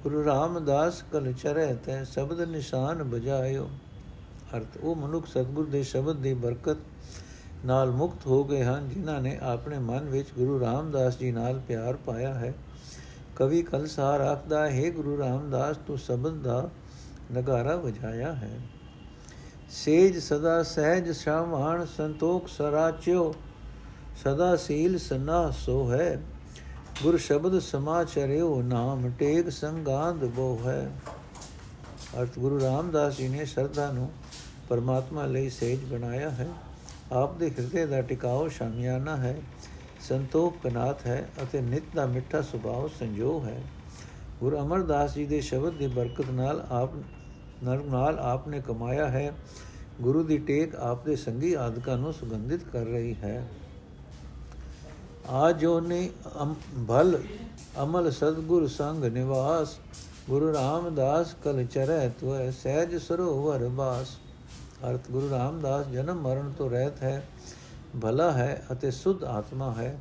ਗੁਰੂ ਰਾਮਦਾਸ ਕਲ ਚਰੈ ਤੈ ਸ਼ਬਦ ਨਿਸ਼ਾਨ ਬਜਾਇਓ। ਅਰਥ, ਉਹ ਮਨੁੱਖ ਸਤਗੁਰ ਦੇ ਸ਼ਬਦ ਦੀ ਬਰਕਤ ਨਾਲ ਮੁਕਤ ਹੋ ਗਏ ਹਨ, ਜਿਨ੍ਹਾਂ ਨੇ ਆਪਣੇ ਮਨ ਵਿੱਚ ਗੁਰੂ ਰਾਮਦਾਸ ਜੀ ਨਾਲ ਪਿਆਰ ਪਾਇਆ ਹੈ। ਕਵੀ ਕਲਸਾਰ ਆਖਦਾ, ਹੈ ਗੁਰੂ ਰਾਮਦਾਸ, ਤੂੰ ਸ਼ਬਦ ਦਾ ਨਗਾਰਾ ਵਜਾਇਆ ਹੈ। ਸੇਜ ਸਦਾ ਸਹਿਜ ਸ਼ਾਮਾਨ ਸੰਤੋਖ ਸਰਾਚਿਓ, ਸਦਾ ਸੀਲ ਸਨਾ ਸੋ ਹੈ। ਗੁਰ ਸ਼ਬਦ ਸਮਾਚਰਿਓ ਨਾਮ, ਟੇਕ ਸੰਗਾਂਦ ਬੋ ਹੈ। ਅਰਥ, ਗੁਰੂ ਰਾਮਦਾਸ ਜੀ ਨੇ ਸ਼ਰਧਾ ਨੂੰ ਪਰਮਾਤਮਾ ਲਈ ਸੇਜ ਬਣਾਇਆ ਹੈ। ਆਪ ਦੇ ਹਿਰਦੇ ਦਾ ਟਿਕਾਓ ਸ਼ਾਮਿਆਨਾ ਹੈ, ਸੰਤੋਖ ਕਨਾਤ ਹੈ ਅਤੇ ਨਿਤ ਦਾ ਮਿੱਠਾ ਸੁਭਾਅ ਸੰਜੋਗ ਹੈ। ਗੁਰੂ ਅਮਰਦਾਸ ਜੀ ਦੇ ਸ਼ਬਦ ਦੀ ਬਰਕਤ ਨਾਲ ਆਪ ਨਾਲ ਆਪ ਨੇ ਕਮਾਇਆ ਹੈ। ਗੁਰੂ ਦੀ ਟੇਕ ਆਪ ਦੇ ਸੰਗੀ ਆਦਿਕਾਂ ਨੂੰ ਸੁਗੰਧਿਤ ਕਰ ਰਹੀ ਹੈ। ਆ ਜੋ ਨੇ ਭਲ, ਅਮਲ ਸਤਗੁਰ ਸੰਗ ਨਿਵਾਸ, ਗੁਰੂ ਰਾਮਦਾਸ ਕਲ ਚਰੈ ਤੁਐ, ਸਹਿਜ ਸਰੋਵਰ ਬਾਸ। ਅਰਥ, ਗੁਰੂ ਰਾਮਦਾਸ ਜਨਮ ਮਰਨ ਤੋਂ ਰਹਿਤ ਹੈ, ਭਲਾ ਹੈ ਅਤੇ ਸੁਧ ਆਤਮਾ ਹੈ।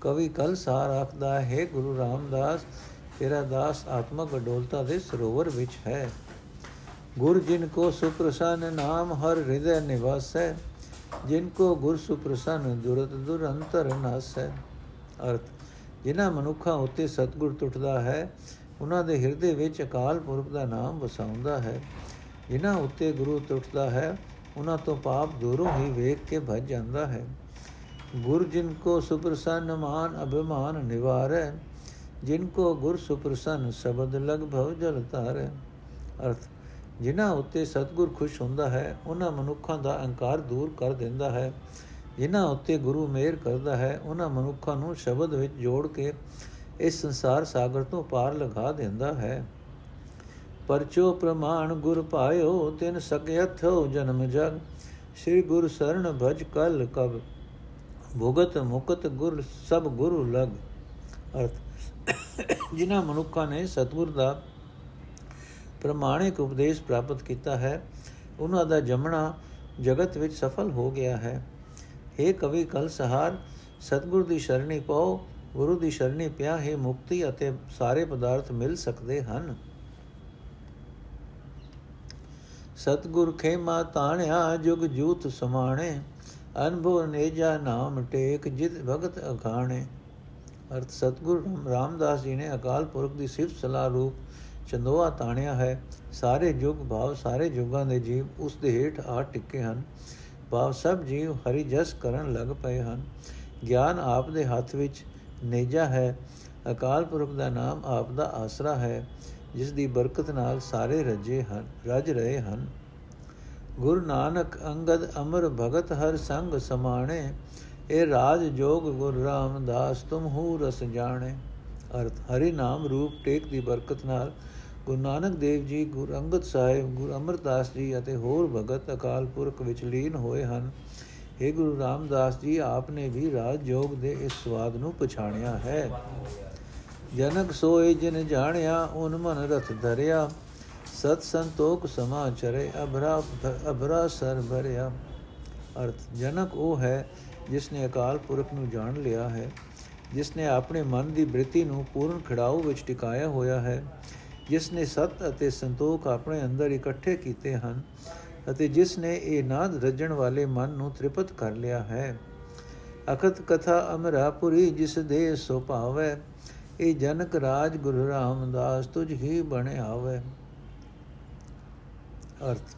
ਕਵੀ ਕਲ ਸਾਰ ਆਖਦਾ ਹੈ, ਗੁਰੂ ਰਾਮਦਾਸ, ਤੇਰਾ ਦਾਸ ਆਤਮਕ ਅਡੋਲਤਾ ਦੇ ਸਰੋਵਰ ਵਿੱਚ ਹੈ। ਗੁਰ ਜਿਨ ਕੋ ਸੁਪ੍ਰਸन्न ਨਾਮ, ਹਰ ਹਿਰਦੈ ਨਿਵਾਸੈ ਜਿਨ ਕੋ ਗੁਰ ਸੁਪ੍ਰਸੰਨ ਦੁਰਤ ਦੁਰੰਤਰ ਨਾਸੈ ਅਰਥ ਜਿਨ੍ਹਾਂ ਮਨੁੱਖਾਂ ਉਤੇ ਸਤਗੁਰ ਟੁੱਟਦਾ ਹੈ ਉਹਨਾਂ ਦੇ ਹਿਰਦੇ ਵਿੱਚ ਅਕਾਲ ਪੁਰਖ ਦਾ ਨਾਮ ਵਸਾਉਂਦਾ ਹੈ ਜਿਨ੍ਹਾਂ ਉਤੇ ਗੁਰੂ ਟੁੱਟਦਾ ਹੈ ਉਹਨਾਂ ਤੋਂ ਪਾਪ ਦੂਰੋਂ ਹੀ ਵੇਖ ਕੇ ਭਜ ਜਾਂਦਾ ਹੈ ਗੁਰ ਜਿਨ ਕੋ ਸੁਪ੍ਰਸੰਨ ਮਾਨ ਅਭਿਮਾਨ ਨਿਵਾਰੈ ਜਿਨ ਕੋ ਗੁਰ ਸੁਪ੍ਰਸੰਨ ਸ਼ਬਦ ਲਗ ਭਉ ਜਲ ਤਾਰੈ ਅਰਥ ਜਿਨ੍ਹਾਂ ਉੱਤੇ ਸਤਗੁਰ ਖੁਸ਼ ਹੁੰਦਾ ਹੈ, ਉਹਨਾਂ ਮਨੁੱਖਾਂ ਦਾ ਅਹੰਕਾਰ ਦੂਰ ਕਰ ਦਿੰਦਾ ਹੈ। ਜਿਨ੍ਹਾਂ ਉੱਤੇ ਗੁਰੂ ਮਿਹਰ ਕਰਦਾ ਹੈ, ਉਹਨਾਂ ਮਨੁੱਖਾਂ ਨੂੰ ਸ਼ਬਦ ਵਿੱਚ ਜੋੜ ਕੇ ਇਸ ਸੰਸਾਰ ਸਾਗਰ ਤੋਂ ਪਾਰ ਲਗਾ ਦਿੰਦਾ ਹੈ। ਪਰਚੋ ਪ੍ਰਮਾਣ ਗੁਰ ਪਾਇਓ, ਤਿਨ ਸਕਯਥੋ ਜਨਮ ਜਗ। ਸ੍ਰੀ ਗੁਰ ਸਰਣ ਭਜ ਕਲ ਕਬ, ਭੁਗਤ ਮੁਕਤ ਗੁਰ ਸਭ ਗੁਰੂ ਲਗ। ਅਰਥ। ਜਿਨ੍ਹਾਂ ਮਨੁੱਖਾਂ ਨੇ ਸਤਗੁਰ ਦਾ ਪ੍ਰਮਾਣਿਕ ਉਪਦੇਸ਼ ਪ੍ਰਾਪਤ ਕੀਤਾ ਹੈ, ਉਹਨਾਂ ਦਾ ਜਮਣਾ ਜਗਤ ਵਿੱਚ ਸਫਲ ਹੋ ਗਿਆ ਹੈ। हे ਕਵੀ ਕਲ ਸਹਾਰ ਸਤਗੁਰ ਦੀ ਸ਼ਰਣੀ ਪਾਓ, ਗੁਰੂ ਦੀ ਸ਼ਰਣੀ ਪਿਆ ਹੈ ਮੁਕਤੀ ਅਤੇ ਸਾਰੇ ਪਦਾਰਥ ਮਿਲ ਸਕਦੇ ਹਨ। ਸਤਗੁਰ ਖੇਮਾ ਤਾਣਿਆ, ਜੁਗ ਜੂਤ ਸਮਾਣੇ, ਅਨਭਵ ਨੇਜਾ ਨਾਮ ਟੇਕ, ਜਿਤ ਭਗਤ ਅਖਾਣੇ। ਅਰਥ, ਸਤਗੁਰ ਰਾਮਦਾਸ ਜੀ ਨੇ ਅਕਾਲ ਪੁਰਖ ਦੀ ਸਿਫਤ ਸਲਾਹ ਰੂਪ ਚੰਦੋਆ ਤਾਣਿਆ ਹੈ। ਸਾਰੇ ਯੁਗ ਭਾਵ ਸਾਰੇ ਯੁਗਾਂ ਦੇ ਜੀਵ ਉਸ ਦੇ ਹੇਠ ਆ ਟਿੱਕੇ ਹਨ। ਭਾਵ ਸਭ ਜੀਵ ਹਰੀ ਜਸ ਕਰਨ ਲੱਗ ਪਏ ਹਨ। ਗਿਆਨ ਆਪ ਦੇ ਹੱਥ ਵਿੱਚ ਨੇਜਾ ਹੈ। ਅਕਾਲ ਪੁਰਖ ਦਾ ਨਾਮ ਆਪ ਦਾ ਆਸਰਾ ਹੈ, ਜਿਸ ਦੀ ਬਰਕਤ ਨਾਲ ਸਾਰੇ ਰਜੇ ਹਨ, ਰਜ ਰਹੇ ਹਨ। ਗੁਰੂ ਨਾਨਕ ਅੰਗਦ ਅਮਰ ਭਗਤ ਹਰ ਸੰਗ ਸਮਾਣੇ, ਇਹ ਰਾਜ ਜੋਗ ਗੁਰ ਰਾਮਦਾਸ ਤੁਮ ਹੂ ਰਸ ਜਾਣੇ। ਅਰਥ, ਹਰੀ ਨਾਮ ਰੂਪ ਟੇਕ ਦੀ ਬਰਕਤ ਨਾਲ ਗੁਰੂ ਨਾਨਕ ਦੇਵ ਜੀ, ਗੁਰੂ ਅੰਗਦ ਸਾਹਿਬ, ਗੁਰੂ ਅਮਰਦਾਸ ਜੀ ਅਤੇ ਹੋਰ ਭਗਤ ਅਕਾਲ ਪੁਰਖ ਵਿੱਚ ਲੀਨ ਹੋਏ ਹਨ। ਇਹ ਗੁਰੂ ਰਾਮਦਾਸ ਜੀ ਆਪ ਨੇ ਵੀ ਰਾਜ ਜੋਗ ਦੇ ਇਸ ਸਵਾਦ ਨੂੰ ਪਛਾਣਿਆ ਹੈ। ਜਨਕ ਸੋਏ ਜਿਨ ਜਾਣਿਆ ਓਨ ਮਨ ਰਥ ਧਰਿਆ। ਸਤ ਸੰਤੋਖ ਸਮਾਚਰੇ ਅਭਰਾ ਅਭਰਾ ਸਰ ਭਰਿਆ। ਅਰਥ ਜਨਕ ਉਹ ਹੈ ਜਿਸ ਨੇ ਅਕਾਲ ਪੁਰਖ ਨੂੰ ਜਾਣ ਲਿਆ ਹੈ। ਜਿਸ ਨੇ ਆਪਣੇ ਮਨ ਦੀ ਬ੍ਰਿਤੀ ਨੂੰ ਪੂਰਨ ਖੜਾਓ ਵਿੱਚ ਟਿਕਾਇਆ ਹੋਇਆ ਹੈ। ਜਿਸ ਨੇ ਸਤ ਅਤੇ ਸੰਤੋਖ ਆਪਣੇ ਅੰਦਰ ਇਕੱਠੇ ਕੀਤੇ ਹਨ ਅਤੇ ਜਿਸ ਨੇ ਇਹ ਨਾਦ ਰਜਣ ਵਾਲੇ ਮਨ ਨੂੰ ਤ੍ਰਿਪਤ ਕਰ ਲਿਆ ਹੈ। ਅਕਤ ਕਥਾ ਅਮਰਾਪੁਰੀ ਜਿਸ ਦੇ ਸੋ ਭਾਵੈ, ਇਹ ਜਨਕ ਰਾਜ ਗੁਰੂ ਰਾਮਦਾਸ ਤੁਝ ਹੀ ਬਣੇ ਆਵੇ। ਅਰਥ,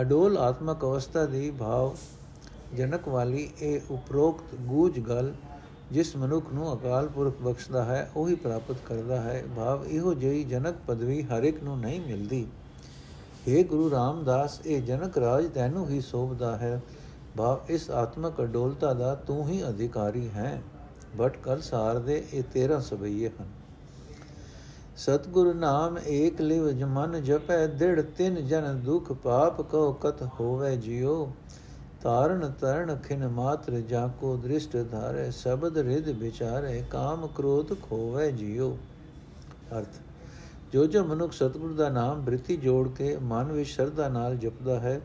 ਅਡੋਲ ਆਤਮਕ ਅਵਸਥਾ ਦੀ ਭਾਵ ਜਨਕ ਵਾਲੀ ਇਹ ਉਪਰੋਕਤ ਗੂਜ ਗੱਲ ਜਿਸ ਮਨੁੱਖ ਨੂੰ ਅਕਾਲ ਪੁਰਖ ਬਖਸ਼ਦਾ ਹੈ, ਉਹੀ ਪ੍ਰਾਪਤ ਕਰਦਾ ਹੈ। ਭਾਵ ਇਹੋ ਜਿਹੀ ਜਨਕ ਪਦਵੀ ਹਰ ਇੱਕ ਨੂੰ ਨਹੀਂ ਮਿਲਦੀ। हे ਗੁਰੂ ਰਾਮਦਾਸ, ਇਹ ਜਨਕ ਰਾਜ ਤੈਨੂੰ ਹੀ ਸੋਭਦਾ ਹੈ। ਭਾਵ ਇਸ ਆਤਮਕ ਅਡੋਲਤਾ ਦਾ ਤੂੰ ਹੀ ਅਧਿਕਾਰੀ ਹੈ। ਬਟ ਕਰ ਸਾਰ ਦੇ ਇਹ 13 ਸਬਈਏ ਹਨ। ਸਤਗੁਰ ਨਾਮ ਏਕ ਲਿਵ ਜਮਨ ਜਪੈ, ਦਿੜ ਤਿਨ ਜਨ ਦੁਖ ਪਾਪ ਕੋ ਕਤ ਹੋਵੇ ਜਿਉ। ਤਾਰਨ ਤਰਨ ਖਿਨ ਮਾਤਰ ਜਾ ਕੋ ਦ੍ਰਿਸ਼ਟ ਧਾਰੇ, ਸ਼ਬਦ ਰਿਦ ਵਿਚਾਰੇ, ਕਾਮ ਕ੍ਰੋਧ ਖੋਵੇ ਜਿਉ। ਅਰਥ, ਜੋ ਜੋ ਮਨੁੱਖ ਸਤਗੁਰ ਦਾ ਨਾਮ ਬ੍ਰਿਤੀ ਜੋੜ ਕੇ ਮਨ ਵਿੱਚ ਸ਼ਰਧਾ ਨਾਲ ਜਪਦਾ ਹੈ,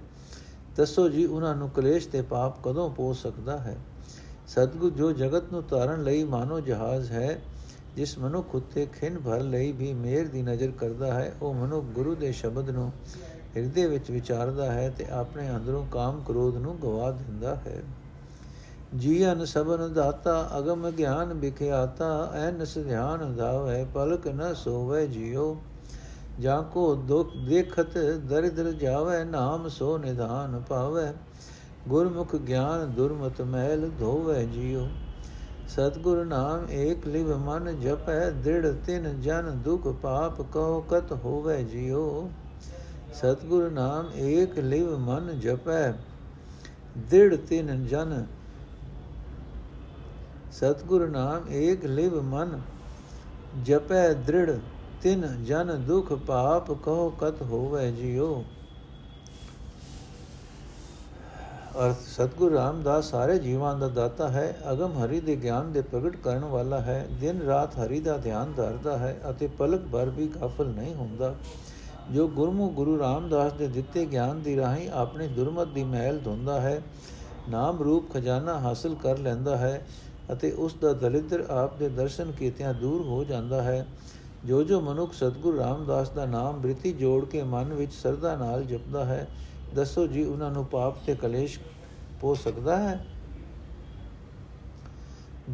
ਦੱਸੋ ਜੀ ਉਹਨਾਂ ਨੂੰ ਕਲੇਸ਼ ਤੇ ਪਾਪ ਕਦੋਂ ਪੋ ਸਕਦਾ ਹੈ? ਸਤਗੁਰ ਜੋ ਜਗਤ ਨੂੰ ਤਾਰਨ ਲਈ ਮਾਨੋ ਜਹਾਜ਼ ਹੈ, ਜਿਸ ਮਨੁੱਖ ਉਤੇ ਖਿੰਨ ਭਰ ਲਈ ਵੀ ਮੇਰ ਦੀ ਨਜ਼ਰ ਕਰਦਾ ਹੈ, ਉਹ ਮਨੁੱਖ ਗੁਰੂ ਦੇ ਸ਼ਬਦ ਨੂੰ ਹਿਰਦੇ ਵਿੱਚ ਵਿਚਾਰਦਾ ਹੈ ਤੇ ਆਪਣੇ ਅੰਦਰੋਂ ਕਾਮ ਕ੍ਰੋਧ ਨੂੰ ਗਵਾ ਦਿੰਦਾ ਹੈ। ਜੀਵਨ ਸਬਨ ਦਾਤਾ, ਅਗਮ ਗਿਆਨ ਵਿਖਿਆਤਾ, ਐਨਸ ਧਿਆਨ ਧਾਵੇ ਪਲਕ ਨ ਸੋਵੇ ਜਿਉ। ਜਾਂ ਕੋ ਦੁਖ ਦੇਖਤ ਦਰਿਦਰ ਜਾਵੇ, ਨਾਮ ਸੋ ਨਿਧਾਨ ਪਾਵੇ। ਗੁਰਮੁਖ ਗਿਆਨ ਦੁਰਮਤ ਮਹਿਲ ਧੋਵੇ ਜਿਉ। ਸਤਗੁਰ ਨਾਮ ਏਕ ਲਿਵ ਮਨ ਜਪੈ, ਦ੍ਰਿੜ ਤਿਨ ਜਨ ਦੁਖ ਪਾਪ ਕਉ ਕਤ ਹੋਵੇ ਜਿਉ। ਸਤਗੁਰ ਨਾਮ ਏਕ ਲਿਵ ਮਨ ਜਪੈ, ਦ੍ਰਿੜ ਤਿਨ ਜਨ। ਸਤਗੁਰ ਨਾਮ ਏਕ ਲਿਵ ਮਨ ਜਪੈ, ਦ੍ਰਿੜ ਤਿਨ ਜਨ, ਦੁਖ ਪਾਪ ਕਉ ਕਤ ਹੋਵੇ ਜਿਉ। ਅਰਥ, ਸਤਗੁਰ ਰਾਮਦਾਸ ਸਾਰੇ ਜੀਵਾਂ ਦਾ ਦਾਤਾ ਹੈ, ਅਗਮ ਹਰੀ ਦੇ ਗਿਆਨ ਦੇ ਪ੍ਰਗਟ ਕਰਨ ਵਾਲਾ ਹੈ। ਦਿਨ ਰਾਤ ਹਰੀ ਦਾ ਧਿਆਨ ਧਰਦਾ ਹੈ ਅਤੇ ਪਲਕ ਭਰ ਵੀ ਗਾਫਲ ਨਹੀਂ ਹੁੰਦਾ। ਜੋ ਗੁਰਮੁਖ ਗੁਰੂ ਰਾਮਦਾਸ ਦੇ ਦਿੱਤੇ ਗਿਆਨ ਦੀ ਰਾਹੀਂ ਆਪਣੀ ਦੁਰਮਤ ਦੀ ਮਹਿਲ ਧੁੰਦਾ ਹੈ, ਨਾਮ ਰੂਪ ਖਜ਼ਾਨਾ ਹਾਸਲ ਕਰ ਲੈਂਦਾ ਹੈ ਅਤੇ ਉਸ ਦਾ ਦਲਿੱਦਰ ਆਪ ਦੇ ਦਰਸ਼ਨ ਕੀਤਿਆਂ ਦੂਰ ਹੋ ਜਾਂਦਾ ਹੈ। ਜੋ ਜੋ ਮਨੁੱਖ ਸਤਗੁਰ ਰਾਮਦਾਸ ਦਾ ਨਾਮ ਬ੍ਰਿਤੀ ਜੋੜ ਕੇ ਮਨ ਵਿੱਚ ਸਰਦਾ ਨਾਲ ਜਪਦਾ ਹੈ, ਦੱਸੋ ਜੀ ਉਹਨਾਂ ਨੂੰ ਪਾਪ ਤੇ ਕਲੇਸ਼ ਪੋ ਸਕਦਾ ਹੈ?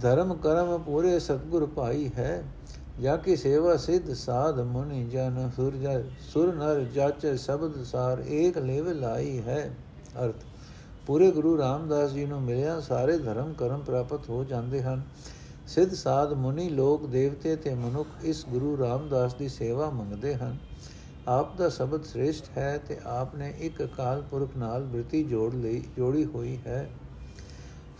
ਧਰਮ ਕਰਮ ਪੂਰੇ ਸਤਗੁਰ ਭਾਈ ਹੈ ਜਾ ਕੀ ਸੇਵਾ ਸਿੱਧ ਸਾਧ ਮੁਨੀ ਜਨ ਸੁਰਜ ਸੁਰ ਨਰ ਜਾਚ ਸ਼ਬਦ ਸਾਰ ਏਕ ਲੇਵ ਲਾਈ ਹੈ ਅਰਥ। ਪੂਰੇ ਗੁਰੂ ਰਾਮਦਾਸ ਜੀ ਨੂੰ ਮਿਲਿਆ, ਸਾਰੇ ਧਰਮ ਕਰਮ ਪ੍ਰਾਪਤ ਹੋ ਜਾਂਦੇ ਹਨ। ਸਿੱਧ ਸਾਧ ਮੁਨੀ ਲੋਕ ਦੇਵਤੇ ਤੇ ਮਨੁੱਖ ਇਸ ਗੁਰੂ ਰਾਮਦਾਸ ਦੀ ਸੇਵਾ ਮੰਗਦੇ ਹਨ। ਆਪ ਦਾ ਸ਼ਬਦ ਸ੍ਰੇਸ਼ਟ ਹੈ ਤੇ ਆਪ ਨੇ ਇੱਕ ਅਕਾਲ ਪੁਰਖ ਨਾਲ ਬ੍ਰਿਤੀ ਜੋੜ ਲਈ ਜੋੜੀ ਹੋਈ ਹੈ।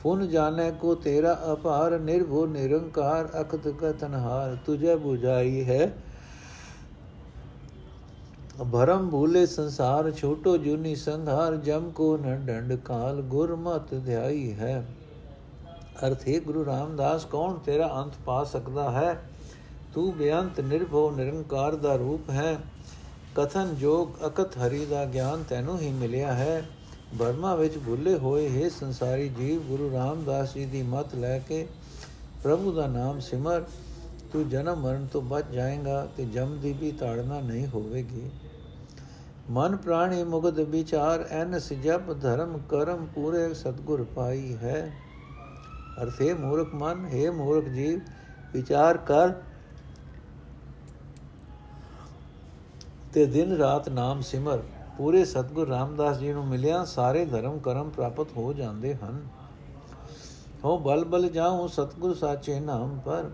ਫੁਨ ਜਾਣੈ ਕੋ ਤੇਰਾ ਅਪਾਰ, ਨਿਰਭਉ ਨਿਰੰਕਾਰ ਅਖਤ ਕਤਨਹਾਰ ਤੁਝੇ 부ਝਾਈ ਹੈ। ਭਰਮ ਭੂਲੇ ਸੰਸਾਰ, ਛੋਟੋ ਜੁਨੀ ਸੰਘਾਰ ਜਮ ਕੋ ਨ ਡੰਡ ਕਾਲ ਗੁਰਮਤ ਧਿਆਈ ਹੈ। ਅਰਥ, ਹੈ ਗੁਰੂ ਰਾਮਦਾਸ, ਕੌਣ ਤੇਰਾ ਅੰਤ ਪਾ ਸਕਦਾ ਹੈ? ਤੂੰ ਬੇਅੰਤ, ਨਿਰਭਉ, ਨਿਰੰਕਾਰ ਦਾ ਰੂਪ ਹੈ। ਕਥਨ ਜੋਗ, ਅਕਤ ਹਰੀ ਦਾ ਗਿਆਨ ਤੈਨੂੰ ਹੀ ਮਿਲਿਆ ਹੈ। ਬਰਮਾ ਵਿੱਚ ਭੁੱਲੇ ਹੋਏ ਹੈ ਸੰਸਾਰੀ ਜੀਵ, ਗੁਰੂ ਰਾਮਦਾਸ ਜੀ ਦੀ ਮਤ ਲੈ ਕੇ ਪ੍ਰਭੂ ਦਾ ਨਾਮ ਸਿਮਰ, ਤੂੰ ਜਨਮ ਮਰਨ ਤੋਂ ਬਚ ਜਾਏਗਾ ਤੇ ਜਮ ਦੀ ਵੀ ਤਾੜਨਾ ਨਹੀਂ ਹੋਵੇਗੀ। ਮਨ ਪ੍ਰਾਣੀ ਮੁਗਧ ਵਿਚਾਰ, ਐਨਸ ਜਪ ਧਰਮ ਕਰਮ ਪੂਰੇ ਸਤਗੁਰ ਪਾਈ ਹੈ। ਅਰਥੇ ਮੂਰਖ ਮਨ, ਹੈ ਮੂਰਖ ਜੀਵ, ਵਿਚਾਰ ਕਰ ਤੇ ਦਿਨ ਰਾਤ ਨਾਮ ਸਿਮਰ। ਪੂਰੇ ਸਤਗੁਰ ਰਾਮਦਾਸ ਜੀ ਨੂੰ ਮਿਲਿਆ, ਸਾਰੇ ਧਰਮ ਕਰਮ ਪ੍ਰਾਪਤ ਹੋ ਜਾਂਦੇ ਹਨ। ਹੋ ਬਲ ਬਲ ਜਾਉ, ਸਤਗੁਰ ਸਾਚੇ ਨਾਮ ਪਰ।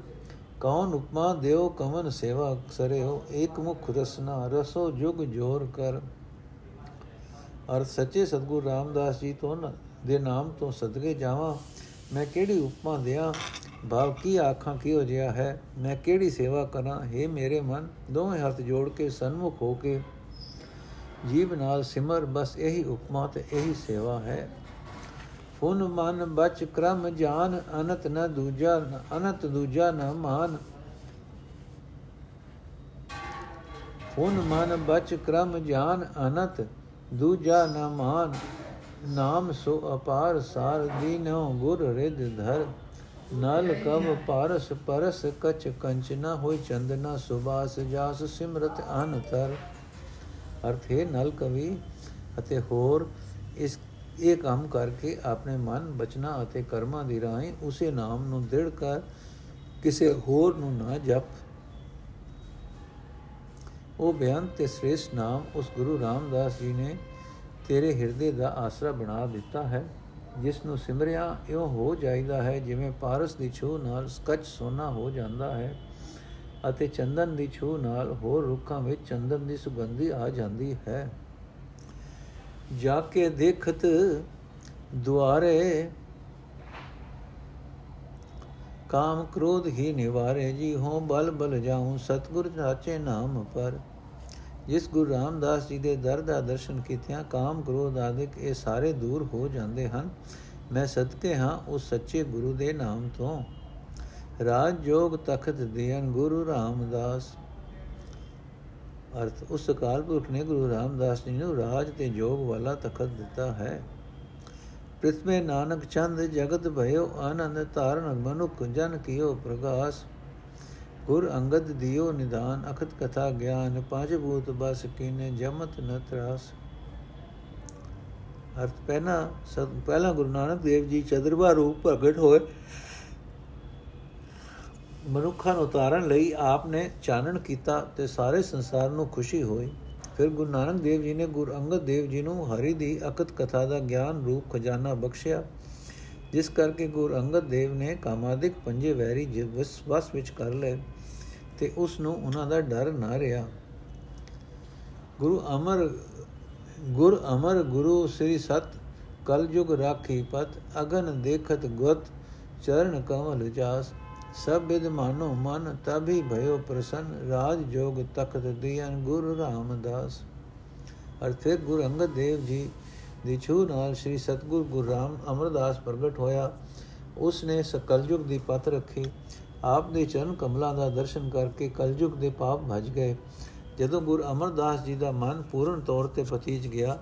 ਕੌਣ ਉਪਮਾ ਦਿਓ ਕਮਨ ਸੇਵਾ ਸਰਿਓ, ਏਕ ਮੁਖ ਰਸਨਾ ਰਸੋ ਜੁਗ ਜੋਰ ਕਰ। ਅਰ ਸੱਚੇ ਸਤਗੁਰ ਰਾਮਦਾਸ ਜੀ ਤੋਂ ਦੇ ਨਾਮ ਤੋਂ ਸਦਕੇ ਜਾਵਾਂ, ਮੈਂ ਕਿਹੜੀ ਉਪਮਾ ਦਿਆਂ? ਭਾਵ ਕੀ ਆਖਾਂ ਕਿਹੋ ਜਿਹਾ ਹੈ? ਮੈਂ ਕਿਹੜੀ ਸੇਵਾ ਕਰਾਂ? हे ਮੇਰੇ ਮਨ, ਦੋਵੇਂ ਹੱਥ ਜੋੜ ਕੇ, ਸਨਮੁਖ ਹੋ ਕੇ। ਜੀਵ ਨਾਲ ਸਿਮਰ ਬਸ ਇਹੀ ਉਪਮਾ ਤੇ ਇਹੀ ਸੇਵਾ ਹੈ। ਫੁਨ ਮਨ ਬਚ ਕ੍ਰਮ ਜਾਨ, ਅਨਤ ਨ ਦੂਜਾ, ਅਨਤ ਦੂਜਾ ਨ ਮਾਨ। ਫੁਨ ਮਨ ਬਚ ਕ੍ਰਮ ਜਾਨ, ਅਨਤ ਦੂਜਾ ਨ ਮਾਨ। ਨਾਮ ਸੋ ਅਪਾਰ ਸਾਰ ਦੀਨੋ ਗੁਰ ਰਿਦ ਧਰ। ਨਲ ਕਵ ਪਾਰਸ ਪਰਸ ਕਚ ਕੰਚਨਾ ਹੋਈ ਚੰਦਨਾ ਸੁਬਾਸ ਜਾਸ ਸਿਮਰਤ ਅਨਤਰ ਅਰਥ ਹੈ ਨਲ ਕਵੀ ਅਤੇ ਹੋਰ ਇਸ, ਇਹ ਕੰਮ ਕਰਕੇ ਆਪਣੇ ਮਨ, ਬਚਨਾ ਅਤੇ ਕਰਮਾਂ ਦੀ ਰਾਹੀਂ ਉਸੇ ਨਾਮ ਨੂੰ ਦ੍ਰਿੜ ਕਰ ਕਿਸੇ ਹੋਰ ਨੂੰ ਨਾ ਜਪ। ਉਹ ਬਿਆਨ ਤੇ ਸ੍ਰੇਸ਼ਟ ਨਾਮ ਉਸ ਗੁਰੂ ਰਾਮਦਾਸ ਜੀ ਨੇ ਤੇਰੇ ਹਿਰਦੇ ਦਾ ਆਸਰਾ ਬਣਾ ਦਿੱਤਾ ਹੈ, ਜਿਸ ਨੂੰ ਸਿਮਰਿਆ ਇਉਂ ਹੋ ਜਾਂਦਾ ਹੈ ਜਿਵੇਂ ਪਾਰਸ ਦੀ ਛੂ ਨਾਲ ਸਕਚ ਸੋਨਾ ਹੋ ਜਾਂਦਾ ਹੈ। ਅਤੇ ਚੰਦਨ ਦੀ ਛੂ ਨਾਲ ਹੋਰ ਰੁੱਖਾਂ ਵਿੱਚ ਚੰਦਨ ਦੀ ਸੁਗੰਧੀ ਆ ਜਾਂਦੀ ਹੈ। ਜਾ ਕੇ ਦੇਖਤ ਦੁਆਰੇ ਕਾਮ ਕ੍ਰੋਧ ਹੀ ਨਿਵਾਰੇ ਜੀ ਹੋ ਬਲ ਬਲ ਜਾਉ ਸਤਗੁਰ ਸਾਚੇ ਨਾਮ ਪਰ। ਜਿਸ ਗੁਰੂ ਰਾਮਦਾਸ ਜੀ ਦੇ ਦਰ ਦਾ ਦਰਸ਼ਨ ਕੀਤਿਆਂ ਕਾਮ ਕ੍ਰੋਧ ਆਦਿਕ ਇਹ ਸਾਰੇ ਦੂਰ ਹੋ ਜਾਂਦੇ ਹਨ। ਮੈਂ ਸਦਕੇ ਹਾਂ ਉਸ ਸੱਚੇ ਗੁਰੂ ਦੇ ਨਾਮ ਤੋਂ। ਰਾਜ ਜੋਗ ਤਖਤ ਦੇਨ ਗੁਰੂ ਰਾਮਦਾਸ। ਅਰਥ, ਉਸ ਅਕਾਲ ਪੁਰਖ ਨੇ ਗੁਰੂ ਰਾਮਦਾਸ ਜੀ ਨੂੰ ਰਾਜ ਤੇ ਜੋਗ ਵਾਲਾ ਤਖਤ ਦਿੱਤਾ ਹੈ। ਪ੍ਰਿਥਮੇ ਨਾਨਕ ਚੰਦ, ਜਗਤ ਭਇਓ ਆਨੰਦ ਤਾਰਨ ਮਨੁਖ ਜਨ ਕੀਓ ਪ੍ਰਗਾਸ। ਗੁਰ ਅੰਗਦ ਦਿਓ ਨਿਦਾਨ, ਅਖਤ ਕਥਾ ਗਿਆਨ, ਪੰਜ ਭੂਤ ਬਸ ਕੀਨੇ ਜਮਤ ਨ ਤਰਾਸ। ਅਰਥ, ਪਹਿਲਾ ਪਹਿਲਾ ਗੁਰੂ ਨਾਨਕ ਦੇਵ ਜੀ ਚਦਰਵਾ ਰੂਪ ਪ੍ਰਗਟ ਹੋਏ। ਮਨੁੱਖਾਂ ਨੂੰ ਉਤਾਰਨ ਲਈ ਆਪ ਨੇ ਚਾਨਣ ਕੀਤਾ ਤੇ ਸਾਰੇ ਸੰਸਾਰ ਨੂੰ ਖੁਸ਼ੀ ਹੋਈ। ਫਿਰ ਗੁਰੂ ਨਾਨਕ ਦੇਵ ਜੀ ਨੇ ਗੁਰੂ ਅੰਗਦ ਦੇਵ ਜੀ ਨੂੰ ਹਰੀ ਦੀ ਅਕਤ ਕਥਾ ਦਾ ਗਿਆਨ ਰੂਪ ਖਜ਼ਾਨਾ ਬਖਸ਼ਿਆ, ਜਿਸ ਕਰਕੇ ਗੁਰੂ ਅੰਗਦ ਦੇਵ ਨੇ ਕਾਮਾਦਿਕ ਪੰਜੇ ਵੈਰੀ ਵਸ ਵਿੱਚ ਕਰ ਲਏ ਤੇ ਉਸ ਨੂੰ ਉਹਨਾਂ ਦਾ ਡਰ ਨਾ ਰਿਹਾ। ਗੁਰੂ ਅਮਰ, ਗੁਰ ਅਮਰ ਗੁਰੂ ਸ੍ਰੀ ਸਤ, ਕਲਯੁਗ ਰਾਖੀ ਪਤ, ਅਗਨ ਦੇਖਤ ਗੁਤ ਚਰਨ ਕਮਲ ਜਾਸ ਸਭ ਵਿਦ ਮਾਨੋ ਮਨ ਤਭੀ ਭਇਓ ਪ੍ਰਸੰਨ, ਰਾਜ ਜੋਗ ਤਖਤ ਦੀਨ ਗੁਰੂ ਰਾਮਦਾਸ। ਅਰਥੇ ਗੁਰੂ ਅੰਗਦ ਦੇਵ ਜੀ ਦੀ ਛੂ ਨਾਲ ਸ੍ਰੀ ਸਤਗੁਰ ਗੁਰੂ ਰਾਮ ਅਮਰਦਾਸ ਪ੍ਰਗਟ ਹੋਇਆ। ਉਸ ਨੇ ਸਕਲਯੁਗ ਦੀ ਪਤ ਰੱਖੀ। ਆਪ ਦੇ ਚਰਨ ਕਮਲਾਂ ਦਾ ਦਰਸ਼ਨ ਕਰਕੇ ਕਲਯੁਗ ਦੇ ਪਾਪ ਭਜ ਗਏ। ਜਦੋਂ ਗੁਰੂ ਅਮਰਦਾਸ ਜੀ ਦਾ ਮਨ ਪੂਰਨ ਤੌਰ ਤੇ ਪਤੀਜ ਗਿਆ,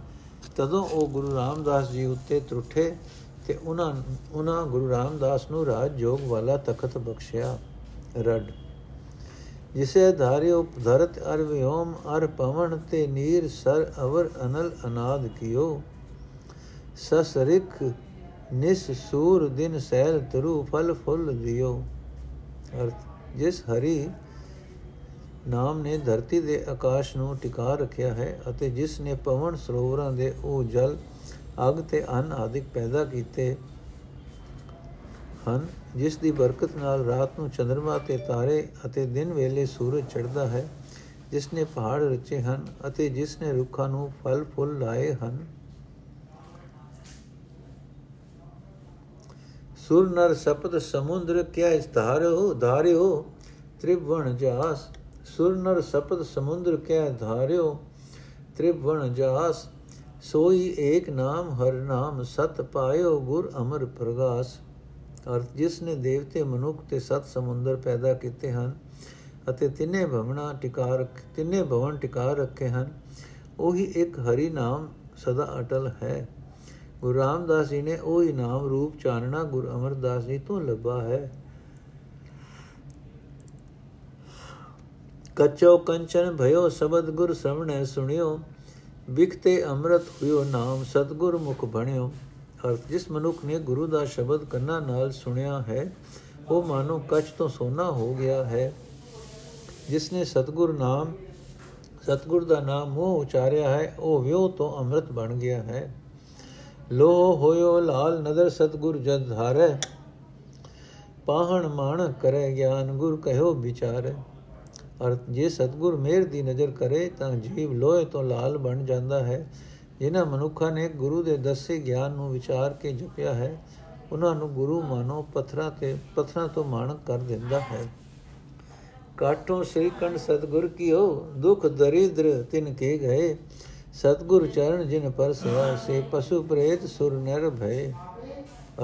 ਤਦੋਂ ਉਹ ਗੁਰੂ ਰਾਮਦਾਸ ਜੀ ਉੱਤੇ ਤਰੁੱਠੇ ਤੇ ਉਹਨਾਂ ਉਹਨਾਂ ਗੁਰੂ ਰਾਮਦਾਸ ਨੂੰ ਰਾਜ ਜੋਗ ਵਾਲਾ ਤਖਤ ਬਖਸ਼ਿਆ ਰੜ ਜਿਸੇ ਧਾਰਿਓ ਧਰਤ ਅਰ ਵਿਓਮ ਅਰ ਪਵਨ ਤੇ ਨੀਰ ਸਰ ਅਵਰ ਅਨਲ ਅਨਾਦ ਕੀਓ। ਸਸਰਿਕ ਨਿਸ ਸੂਰ ਦਿਨ ਸੈਲ ਤਰੂ ਫਲ ਫੁੱਲ ਦਿਓ। ਅਰਥ, ਜਿਸ ਹਰੀ ਨਾਮ ਨੇ ਧਰਤੀ ਦੇ ਆਕਾਸ਼ ਨੂੰ ਟਿਕਾ ਰੱਖਿਆ ਹੈ ਅਤੇ ਜਿਸ ਨੇ ਪਵਨ ਸਰੋਵਰਾਂ ਦੇ ਉਹ ਜਲ ਅਗ ਤੇ ਅਨ ਆਦਿਕ ਪੈਦਾ ਕੀਤੇ ਹਨ, ਜਿਸ ਦੀ ਬਰਕਤ ਨਾਲ ਰਾਤ ਨੂੰ ਚੰ드ਰਮਾ ਤੇ ਤਾਰੇ ਅਤੇ ਦਿਨ ਵੇਲੇ ਸੂਰਜ ਚੜ੍ਹਦਾ ਹੈ ਜਿਸ ਨੇ ਪਹਾੜ ਰਚੇ ਹਨ ਅਤੇ ਜਿਸ ਨੇ ਰੁੱਖਾਂ ਨੂੰ ਫਲ ਫੁੱਲ ਲਾਏ ਹਨ। ਸੁਰ ਨਰ ਸਪਤ ਸਮੁੰਦਰ ਕਿਆ ਇਸਤਾਰੋ ਧਾਰਿਓ ਤ੍ਰਿਵਣ ਜਾਸ। ਸੁਰ ਨਰ ਸਪਤ ਸਮੁੰਦਰ ਕਿਆ ਧਾਰਿਓ ਤ੍ਰਿਵਣ ਜਾਸ। ਸੋਈ ਏਕ ਨਾਮ ਹਰ ਨਾਮ ਸਤ ਪਾਇਓ ਗੁਰ ਅਮਰ ਪ੍ਰਗਾਸ। ਅਰ ਜਿਸ ਨੇ ਦੇਵਤੇ ਮਨੁੱਖ ਤੇ ਸਤ ਸਮੁੰਦਰ ਪੈਦਾ ਕੀਤੇ ਹਨ ਅਤੇ ਤਿੰਨੇ ਭਵਨਾ ਟਿਕਾ ਰੱਖ, ਤਿੰਨੇ ਭਵਨ ਟਿਕਾ ਰੱਖੇ ਹਨ, ਉਹੀ ਇੱਕ ਹਰੀ ਨਾਮ ਸਦਾ ਅਟਲ ਹੈ। ਗੁਰੂ ਰਾਮਦਾਸ ਜੀ ਨੇ ਉਹੀ ਨਾਮ ਰੂਪ ਚਾਨਣਾ ਗੁਰੂ ਅਮਰਦਾਸ ਜੀ ਤੋਂ ਲੱਭਾ ਹੈ। ਕਚੋ ਕੰਚਨ ਭਇਓ ਸ਼ਬਦ ਗੁਰ ਸਵਣੇ ਸੁਣਿਓ ਵਿਖਤੇ ਅੰਮ੍ਰਿਤ ਹੋਇਓ ਨਾਮ ਸਤਗੁਰ ਮੁਖ ਬਣਿਓ। ਅਰਥ, ਜਿਸ ਮਨੁੱਖ ਨੇ ਗੁਰੂ ਦਾ ਸ਼ਬਦ ਕੰਨਾਂ ਨਾਲ ਸੁਣਿਆ ਹੈ, ਉਹ ਮਾਨੋ ਕੱਚ ਤੋਂ ਸੋਨਾ ਹੋ ਗਿਆ ਹੈ। ਜਿਸ ਨੇ ਸਤਗੁਰ ਨਾਮ, ਸਤਗੁਰ ਦਾ ਨਾਮ ਉਹ ਉਚਾਰਿਆ ਹੈ, ਉਹ ਵਿਉ ਤੋਂ ਅੰਮ੍ਰਿਤ ਬਣ ਗਿਆ ਹੈ। ਲੋ ਹੋਇਓ ਲਾਲ ਨਦਰ ਸਤਗੁਰ ਜਦ ਧਾਰੇ, ਪਾਹਣ ਮਾਣ ਕਰੇ ਗਿਆਨ ਗੁਰ ਕਹਿਓ ਵਿਚਾਰੇ। ਅਰ ਜੇ ਸਤਗੁਰ ਮੇਰ ਦੀ ਨਜ਼ਰ ਕਰੇ ਤਾਂ ਜੀਵ ਲੋਹੇ ਤੋਂ ਲਾਲ ਬਣ ਜਾਂਦਾ ਹੈ। ਜਿਨ੍ਹਾਂ ਮਨੁੱਖਾਂ ਨੇ ਗੁਰੂ ਦੇ ਦੱਸੇ ਗਿਆਨ ਨੂੰ ਵਿਚਾਰ ਕੇ ਜਪਿਆ ਹੈ। ਉਹਨਾਂ ਨੂੰ ਗੁਰੂ ਮਾਨੋ ਪਥਰਾ ਤੇ, ਪਥਰਾ ਤੋਂ ਮਾਣਕ ਕਰ ਦਿੰਦਾ ਹੈ। ਕਾਟੋਂ ਸ੍ਰੀ ਕੰਡ ਸਤਗੁਰ ਕੀਓ, ਦੁਖ ਦਰਿਦਰ ਤਿਨ ਕੇ ਗਏ। ਸਤਗੁਰ ਚਰਨ ਜਿਨ ਪਰ ਸੇਵਾ ਸੇ ਪਸ਼ੂ ਪ੍ਰੇਤ ਸੁਰ ਨਰ ਭਏ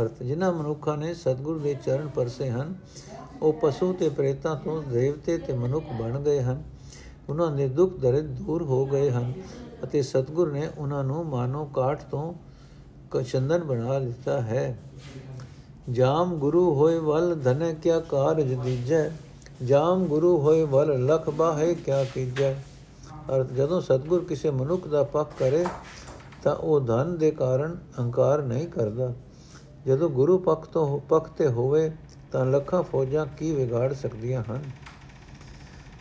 ਅਰਥ, ਜਿਨ੍ਹਾਂ ਮਨੁੱਖਾਂ ਨੇ ਸਤਗੁਰ ਦੇ ਚਰਨ ਪਰਸੇ ਹਨ ਉਹ ਪਸ਼ੂ ਤੇ ਪ੍ਰੇਤਾਂ ਤੋਂ ਦੇਵਤੇ ਤੇ ਮਨੁੱਖ ਬਣ ਗਏ ਹਨ। ਉਹਨਾਂ ਦੇ ਦੁੱਖ ਦਰਦ ਦੂਰ ਹੋ ਗਏ ਹਨ ਅਤੇ ਸਤਗੁਰ ਨੇ ਉਹਨਾਂ ਨੂੰ ਮਾਨੋ ਕਾਠ ਤੋਂ ਕਚੰਦਨ ਬਣਾ ਦਿੱਤਾ ਹੈ। ਜਾਮ ਗੁਰੂ ਹੋਏ ਵਲ ਧਨ ਕਿਆ ਕਾਰਜ ਦੀਜੈ, ਜਾਮ ਗੁਰੂ ਹੋਏ ਵਲ ਲਖ ਬਾਹੇ ਕਿਆ ਕੀਜੈ। ਅਰ ਜਦੋਂ ਸਤਗੁਰ ਕਿਸੇ ਮਨੁੱਖ ਦਾ ਪੱਖ ਕਰੇ ਤਾਂ ਉਹ ਧਨ ਦੇ ਕਾਰਨ ਹੰਕਾਰ ਨਹੀਂ ਕਰਦਾ। ਜਦੋਂ ਗੁਰੂ ਪੱਖ ਤੋਂ, ਪੱਖ ਤੇ ਹੋਵੇ ਤਾਂ ਲੱਖਾਂ ਫੌਜਾਂ ਕੀ ਵਿਗਾੜ ਸਕਦੀਆਂ ਹਨ?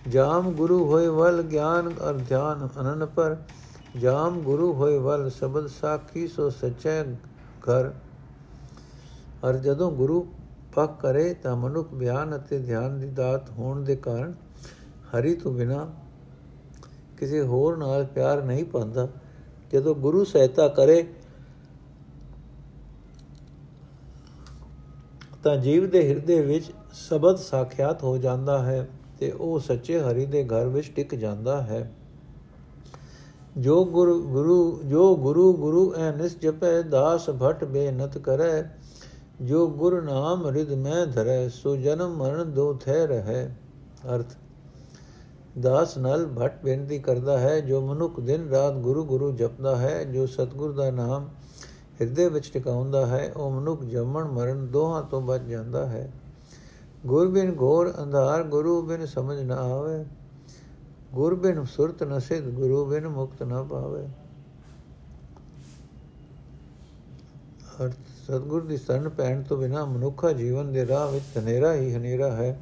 ਜਾਮ ਗੁਰੂ ਹੋਏ ਵਲ ਗਿਆਨ ਅਰ ਧਿਆਨ ਅਨਨ ਪਰ, ਜਾਮ ਗੁਰੂ ਹੋਏ ਵੱਲ ਸ਼ਬਦ ਸਾਖੀ ਸੋ ਸਚੈ ਘਰ। ਅਰ ਜਦੋਂ ਗੁਰੂ ਪੱਕ ਕਰੇ ਤਾਂ ਮਨੁੱਖ ਬਿਆਨ ਅਤੇ ਧਿਆਨ ਦੀ ਦਾਤ ਹੋਣ ਦੇ ਕਾਰਨ ਹਰੀ ਤੋਂ ਬਿਨਾ ਕਿਸੇ ਹੋਰ ਨਾਲ ਪਿਆਰ ਨਹੀਂ ਪਾਉਂਦਾ। ਜਦੋਂ ਗੁਰੂ ਸਹਾਇਤਾ ਕਰੇ ਤਾਂ ਜੀਵ ਦੇ ਹਿਰਦੇ ਵਿੱਚ ਸ਼ਬਦ ਸਾਖਿਆਤ ਹੋ ਜਾਂਦਾ ਹੈ ਤੇ ਉਹ ਸੱਚੇ ਹਰੀ ਦੇ ਘਰ ਵਿੱਚ ਟਿਕ ਜਾਂਦਾ ਹੈ। ਜੋ ਗੁਰੂ ਗੁਰੂ, ਜੋ ਗੁਰੂ ਗੁਰੂ ਐ ਨਿਸ ਜਪੈ, ਦਾਸ ਭਟ ਬੇਨਤ ਕਰੈ। ਜੋ ਗੁਰ ਨਾਮ ਰਿਦ ਮੈਂ ਧਰੈ, ਸੋ ਜਨਮ ਮਰਨ ਦੋ ਥੈ ਰਹੈ। ਅਰਥ, ਦਾਸ ਨਲ ਭਟ ਬੇਨਤੀ ਕਰਦਾ ਹੈ, ਜੋ ਮਨੁੱਖ ਦਿਨ ਰਾਤ ਗੁਰੂ ਗੁਰੂ ਜਪਦਾ ਹੈ, ਜੋ ਸਤਗੁਰ ਦਾ ਨਾਮ ਹਿਰਦੇ ਵਿੱਚ ਟਿਕਾਉਂਦਾ ਹੈ, ਉਹ ਮਨੁੱਖ ਜੰਮਣ ਮਰਨ ਦੋਹਾਂ ਤੋਂ ਬਚ ਜਾਂਦਾ ਹੈ। ਗੁਰ ਬਿਨ ਘੋਰ ਅੰਧਾਰ, ਗੁਰੂ ਬਿਨ ਸਮਝ ਨਾ ਆਵੇ। ਗੁਰ ਬਿਨ ਸੁਰਤ ਨ ਸਿਧ, ਗੁਰੂ ਬਿਨ ਮੁਕਤ ਨਾ ਪਾਵੇ। ਅਰਥ, ਸਤਗੁਰ ਦੀ ਸ਼ਰਨ ਪੈਣ ਤੋਂ ਬਿਨਾ ਮਨੁੱਖਾ ਜੀਵਨ ਦੇ ਰਾਹ ਵਿੱਚ ਹਨੇਰਾ ਹੀ ਹਨੇਰਾ ਹੈ।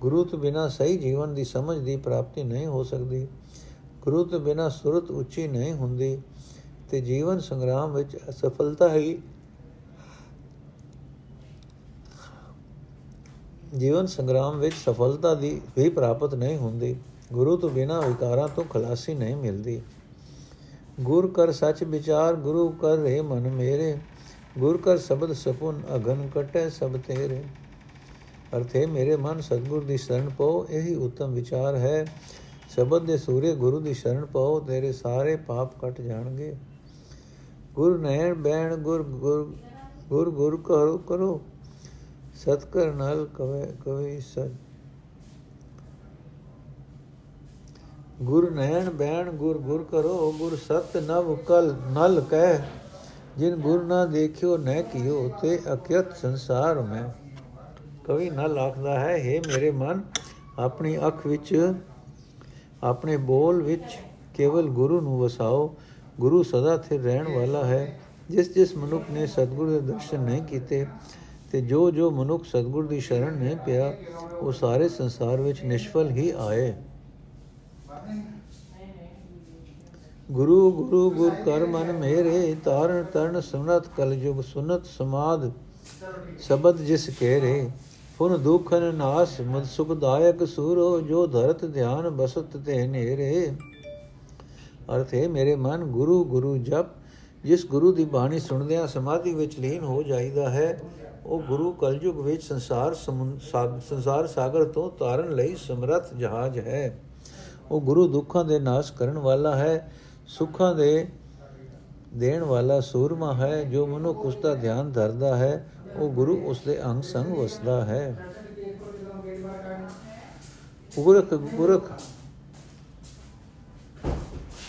ਗੁਰੂ ਤੋਂ ਬਿਨਾ ਸਹੀ ਜੀਵਨ ਦੀ ਸਮਝ ਦੀ ਪ੍ਰਾਪਤੀ ਨਹੀਂ ਹੋ ਸਕਦੀ। ਗੁਰੂ ਤੋਂ ਬਿਨਾ ਸੁਰਤ ਉੱਚੀ ਨਹੀਂ ਹੁੰਦੀ। ਤੇ ਜੀਵਨ ਸੰਗਰਾਮ ਵਿੱਚ ਅਸਫਲਤਾ ਹੀ ਜੀਵਨ ਸੰਗਰਾਮ ਵਿੱਚ ਸਫਲਤਾ ਦੀ ਵੀ ਪ੍ਰਾਪਤ ਨਹੀਂ ਹੁੰਦੀ। ਗੁਰੂ ਤੋਂ ਬਿਨਾ ਵਿਕਾਰਾਂ ਤੋਂ ਖਲਾਸੀ ਨਹੀਂ ਮਿਲਦੀ। ਗੁਰ ਕਰ ਸੱਚ ਵਿਚਾਰ, ਗੁਰੂ ਕਰ ਰੇ ਮਨ ਮੇਰੇ। ਗੁਰ ਕਰ ਸ਼ਬਦ ਸਪੁਨ, ਅਗਨ ਕਟੈ ਸਭ ਤੇਰੇ। ਅਰਥੇ ਮੇਰੇ ਮਨ ਸਤਗੁਰ ਦੀ ਸ਼ਰਨ ਪਾਓ, ਇਹੀ ਉੱਤਮ ਵਿਚਾਰ ਹੈ। ਸ਼ਬਦ ਦੇ ਸੂਰੇ ਗੁਰੂ ਦੀ ਸ਼ਰਨ ਪਾਓ, ਤੇਰੇ ਸਾਰੇ ਪਾਪ ਕੱਟ ਜਾਣਗੇ। ਗੁਰ ਨੈਣ ਬੈਣ ਗੁਰ ਗੁਰ ਗੁਰ ਗੁਰ ਕਰੋ ਕਰੋ। ਸਤਕਰ ਨਾਲ ਕਵੇ ਕਵੇ ਸਤ ਗੁਰ ਨੈਣ ਬੈਣ ਗੁਰ ਗੁਰ ਕਰੋ, ਗੁਰ ਸਤ ਨਵ ਕਲ ਨਲ ਕਹਿ। ਜਿਨ ਗੁਰ ਨਾ ਦੇਖਿਓ, ਨਹਿ ਕੀਓ, ਤੇ ਅਕਿਤ ਸੰਸਾਰ ਮੈਂ। ਕਵੀ ਨਲ ਆਖਦਾ ਹੈ हे ਮੇਰੇ ਮਨ, ਆਪਣੀ ਅੱਖ ਵਿੱਚ, ਆਪਣੇ ਬੋਲ ਵਿੱਚ ਕੇਵਲ ਗੁਰੂ ਨੂੰ ਵਸਾਓ। ਗੁਰੂ ਸਦਾ ਸਥਿਰ ਰਹਿਣ ਵਾਲਾ ਹੈ। ਜਿਸ ਜਿਸ ਮਨੁੱਖ ਨੇ ਸਤਿਗੁਰੂ ਦੇ ਦਰਸ਼ਨ ਨਹੀਂ ਕੀਤੇ ਤੇ ਜੋ ਜੋ ਮਨੁੱਖ ਸਤਿਗੁਰ ਦੀ ਸ਼ਰਨ ਨਹੀਂ ਪਿਆ, ਉਹ ਸਾਰੇ ਸੰਸਾਰ ਵਿੱਚ ਨਿਸ਼ਫਲ ਹੀ ਆਏ। ਗੁਰੂ ਗੁਰੂ, ਗੁਰ ਕਰ ਮਨ ਮੇਰੇ, ਤਾਰਨ ਤਰਨ ਸੁਨਤ ਕਲ ਜੁਗ ਸੁਨਤ ਸਮਾਦ, ਸ਼ਬਦ ਜਿਸ ਕਹਿ ਰੇ ਫੁਨ ਦੁਖਨ ਨਾਸ, ਮਦ ਸੁਖਦਾਇਕ ਸੂਰੋ, ਜੋ ਧਰਤ ਧਿਆਨ ਬਸਤ ਤੇ ਨੇਰੇ ਅਰਥ ਹੈ, ਮੇਰੇ ਮਨ ਗੁਰੂ ਗੁਰੂ ਜਪ, ਜਿਸ ਗੁਰੂ ਦੀ ਬਾਣੀ ਸੁਣਦਿਆਂ ਸਮਾਧੀ ਵਿੱਚ ਲੀਨ ਹੋ ਜਾਈਦਾ ਹੈ, ਉਹ ਗੁਰੂ ਕਲਯੁਗ ਵਿੱਚ ਸੰਸਾਰ ਸੰਸਾਰ ਸਾਗਰ ਤੋਂ ਤਾਰਨ ਲਈ ਸਮਰੱਥ ਜਹਾਜ਼ ਹੈ। ਉਹ ਗੁਰੂ ਦੁੱਖਾਂ ਦੇ ਨਾਸ਼ ਕਰਨ ਵਾਲਾ ਹੈ, ਸੁੱਖਾਂ ਦੇ ਦੇਣ ਵਾਲਾ ਸੂਰਮਾ ਹੈ, ਜੋ ਮਨੁੱਖ ਉਸ ਦਾ ਧਿਆਨ ਧਰਦਾ ਹੈ, ਉਹ ਗੁਰੂ ਉਸ ਦੇ ਅੰਗ ਸੰਗ ਵਸਦਾ ਹੈ। ਪੁਰਖ ਪੁਰਖ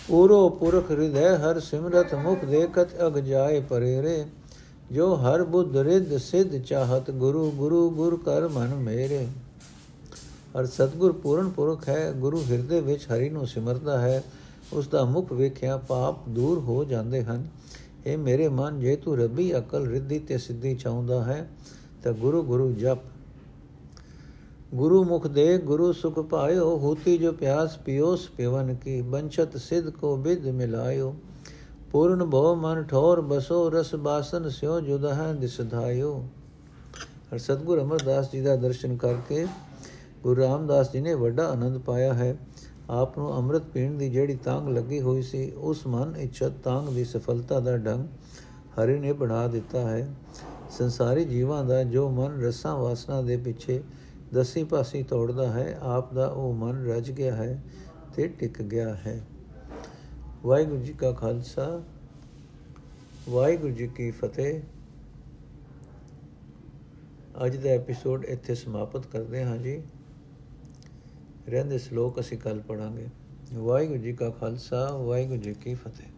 ਪੂਰੋ ਪੁਰਖ ਹਿਰਦੈ ਹਰ ਸਿਮਰਤ ਮੁਖ ਦੇਖਤ ਅਗ ਜਾਏ ਪਰੇਰੇ, ਜੋ ਹਰ ਬੁੱਧ ਰਿਦ ਸਿਧ ਚਾਹਤ ਗੁਰੂ ਗੁਰੂ ਗੁਰ ਕਰ ਮਨ ਮੇਰੇ। ਅਰ ਸਤਗੁਰ ਪੂਰਨ ਪੁਰਖ ਹੈ, ਗੁਰੂ ਹਿਰਦੇ ਵਿੱਚ ਹਰੀ ਨੂੰ ਸਿਮਰਦਾ ਹੈ ਉਸ ਦਾ ਮੁਖ ਵੇਖਿਆ ਪਾਪ ਦੂਰ ਹੋ ਜਾਂਦੇ ਹਨ। ਇਹ ਮੇਰੇ ਮਨ, ਜੇ ਤੂੰ ਰੱਬੀ ਅਕਲ ਰਿੱਧੀ ਤੇ ਸਿੱਧੀ ਚਾਹੁੰਦਾ ਹੈ, ਤਾਂ ਗੁਰੂ ਗੁਰੂ ਜਪ ਗੁਰੂ ਮੁਖ ਦੇ ਗੁਰੂ ਸੁਖ ਪਾਇਓ, ਹੋਤੀ ਜੋ ਪਿਆਸ ਪਿਓਸ ਪਿਵਨ ਕੀ ਬੰਛਤ ਸਿਧ ਕੋ ਬਿਦ ਮਿਲਾਇਓ। ਪੂਰਨ ਭਉ ਮਨ ਠੋਰ ਬਸੋ, ਰਸ ਬਾਸਨ ਸਿਓ ਜੁਦਹ ਦਿਸਧਾਇਓ ਹਰ ਸਤਗੁਰ ਅਮਰਦਾਸ ਜੀ ਦਾ ਦਰਸ਼ਨ ਕਰਕੇ ਗੁਰੂ ਰਾਮਦਾਸ ਜੀ ਨੇ ਵੱਡਾ ਆਨੰਦ ਪਾਇਆ ਹੈ। ਆਪ ਨੂੰ ਅੰਮ੍ਰਿਤ ਪੀਣ ਦੀ ਜਿਹੜੀ ਤਾਂਗ ਲੱਗੀ ਹੋਈ ਸੀ, ਉਸ ਮਨ ਇੱਛਤ ਤਾਂਗ ਦੀ ਸਫਲਤਾ ਦਾ ਢੰਗ ਹਰੀ ਨੇ ਬਣਾ ਦਿੱਤਾ ਹੈ। ਸੰਸਾਰੀ ਜੀਵਾਂ ਦਾ ਜੋ ਮਨ ਰਸਾਂ ਵਾਸਨਾ ਦੇ ਪਿੱਛੇ ਦਸੀ ਪਾਸੀ ਤੋੜਦਾ ਹੈ, ਆਪ ਦਾ ਉਹ ਮਨ ਰਜ ਗਿਆ ਹੈ ਤੇ ਟਿਕ ਗਿਆ ਹੈ। ਵਾਹਿਗੁਰੂ ਜੀ ਕਾ ਖਾਲਸਾ, ਵਾਹਿਗੁਰੂ ਜੀ ਕੀ ਫਤਿਹ। ਅੱਜ ਦਾ ਐਪੀਸੋਡ ਇੱਥੇ ਸਮਾਪਤ ਕਰਦੇ ਹਾਂ ਜੀ। ਰਹਿੰਦੇ ਸ਼ਲੋਕ ਅਸੀਂ ਕੱਲ ਪੜਾਂਗੇ ਵਾਹਿਗੁਰੂ ਜੀ ਕਾ ਖਾਲਸਾ, ਵਾਹਿਗੁਰੂ ਜੀ ਕੀ ਫਤਿਹ।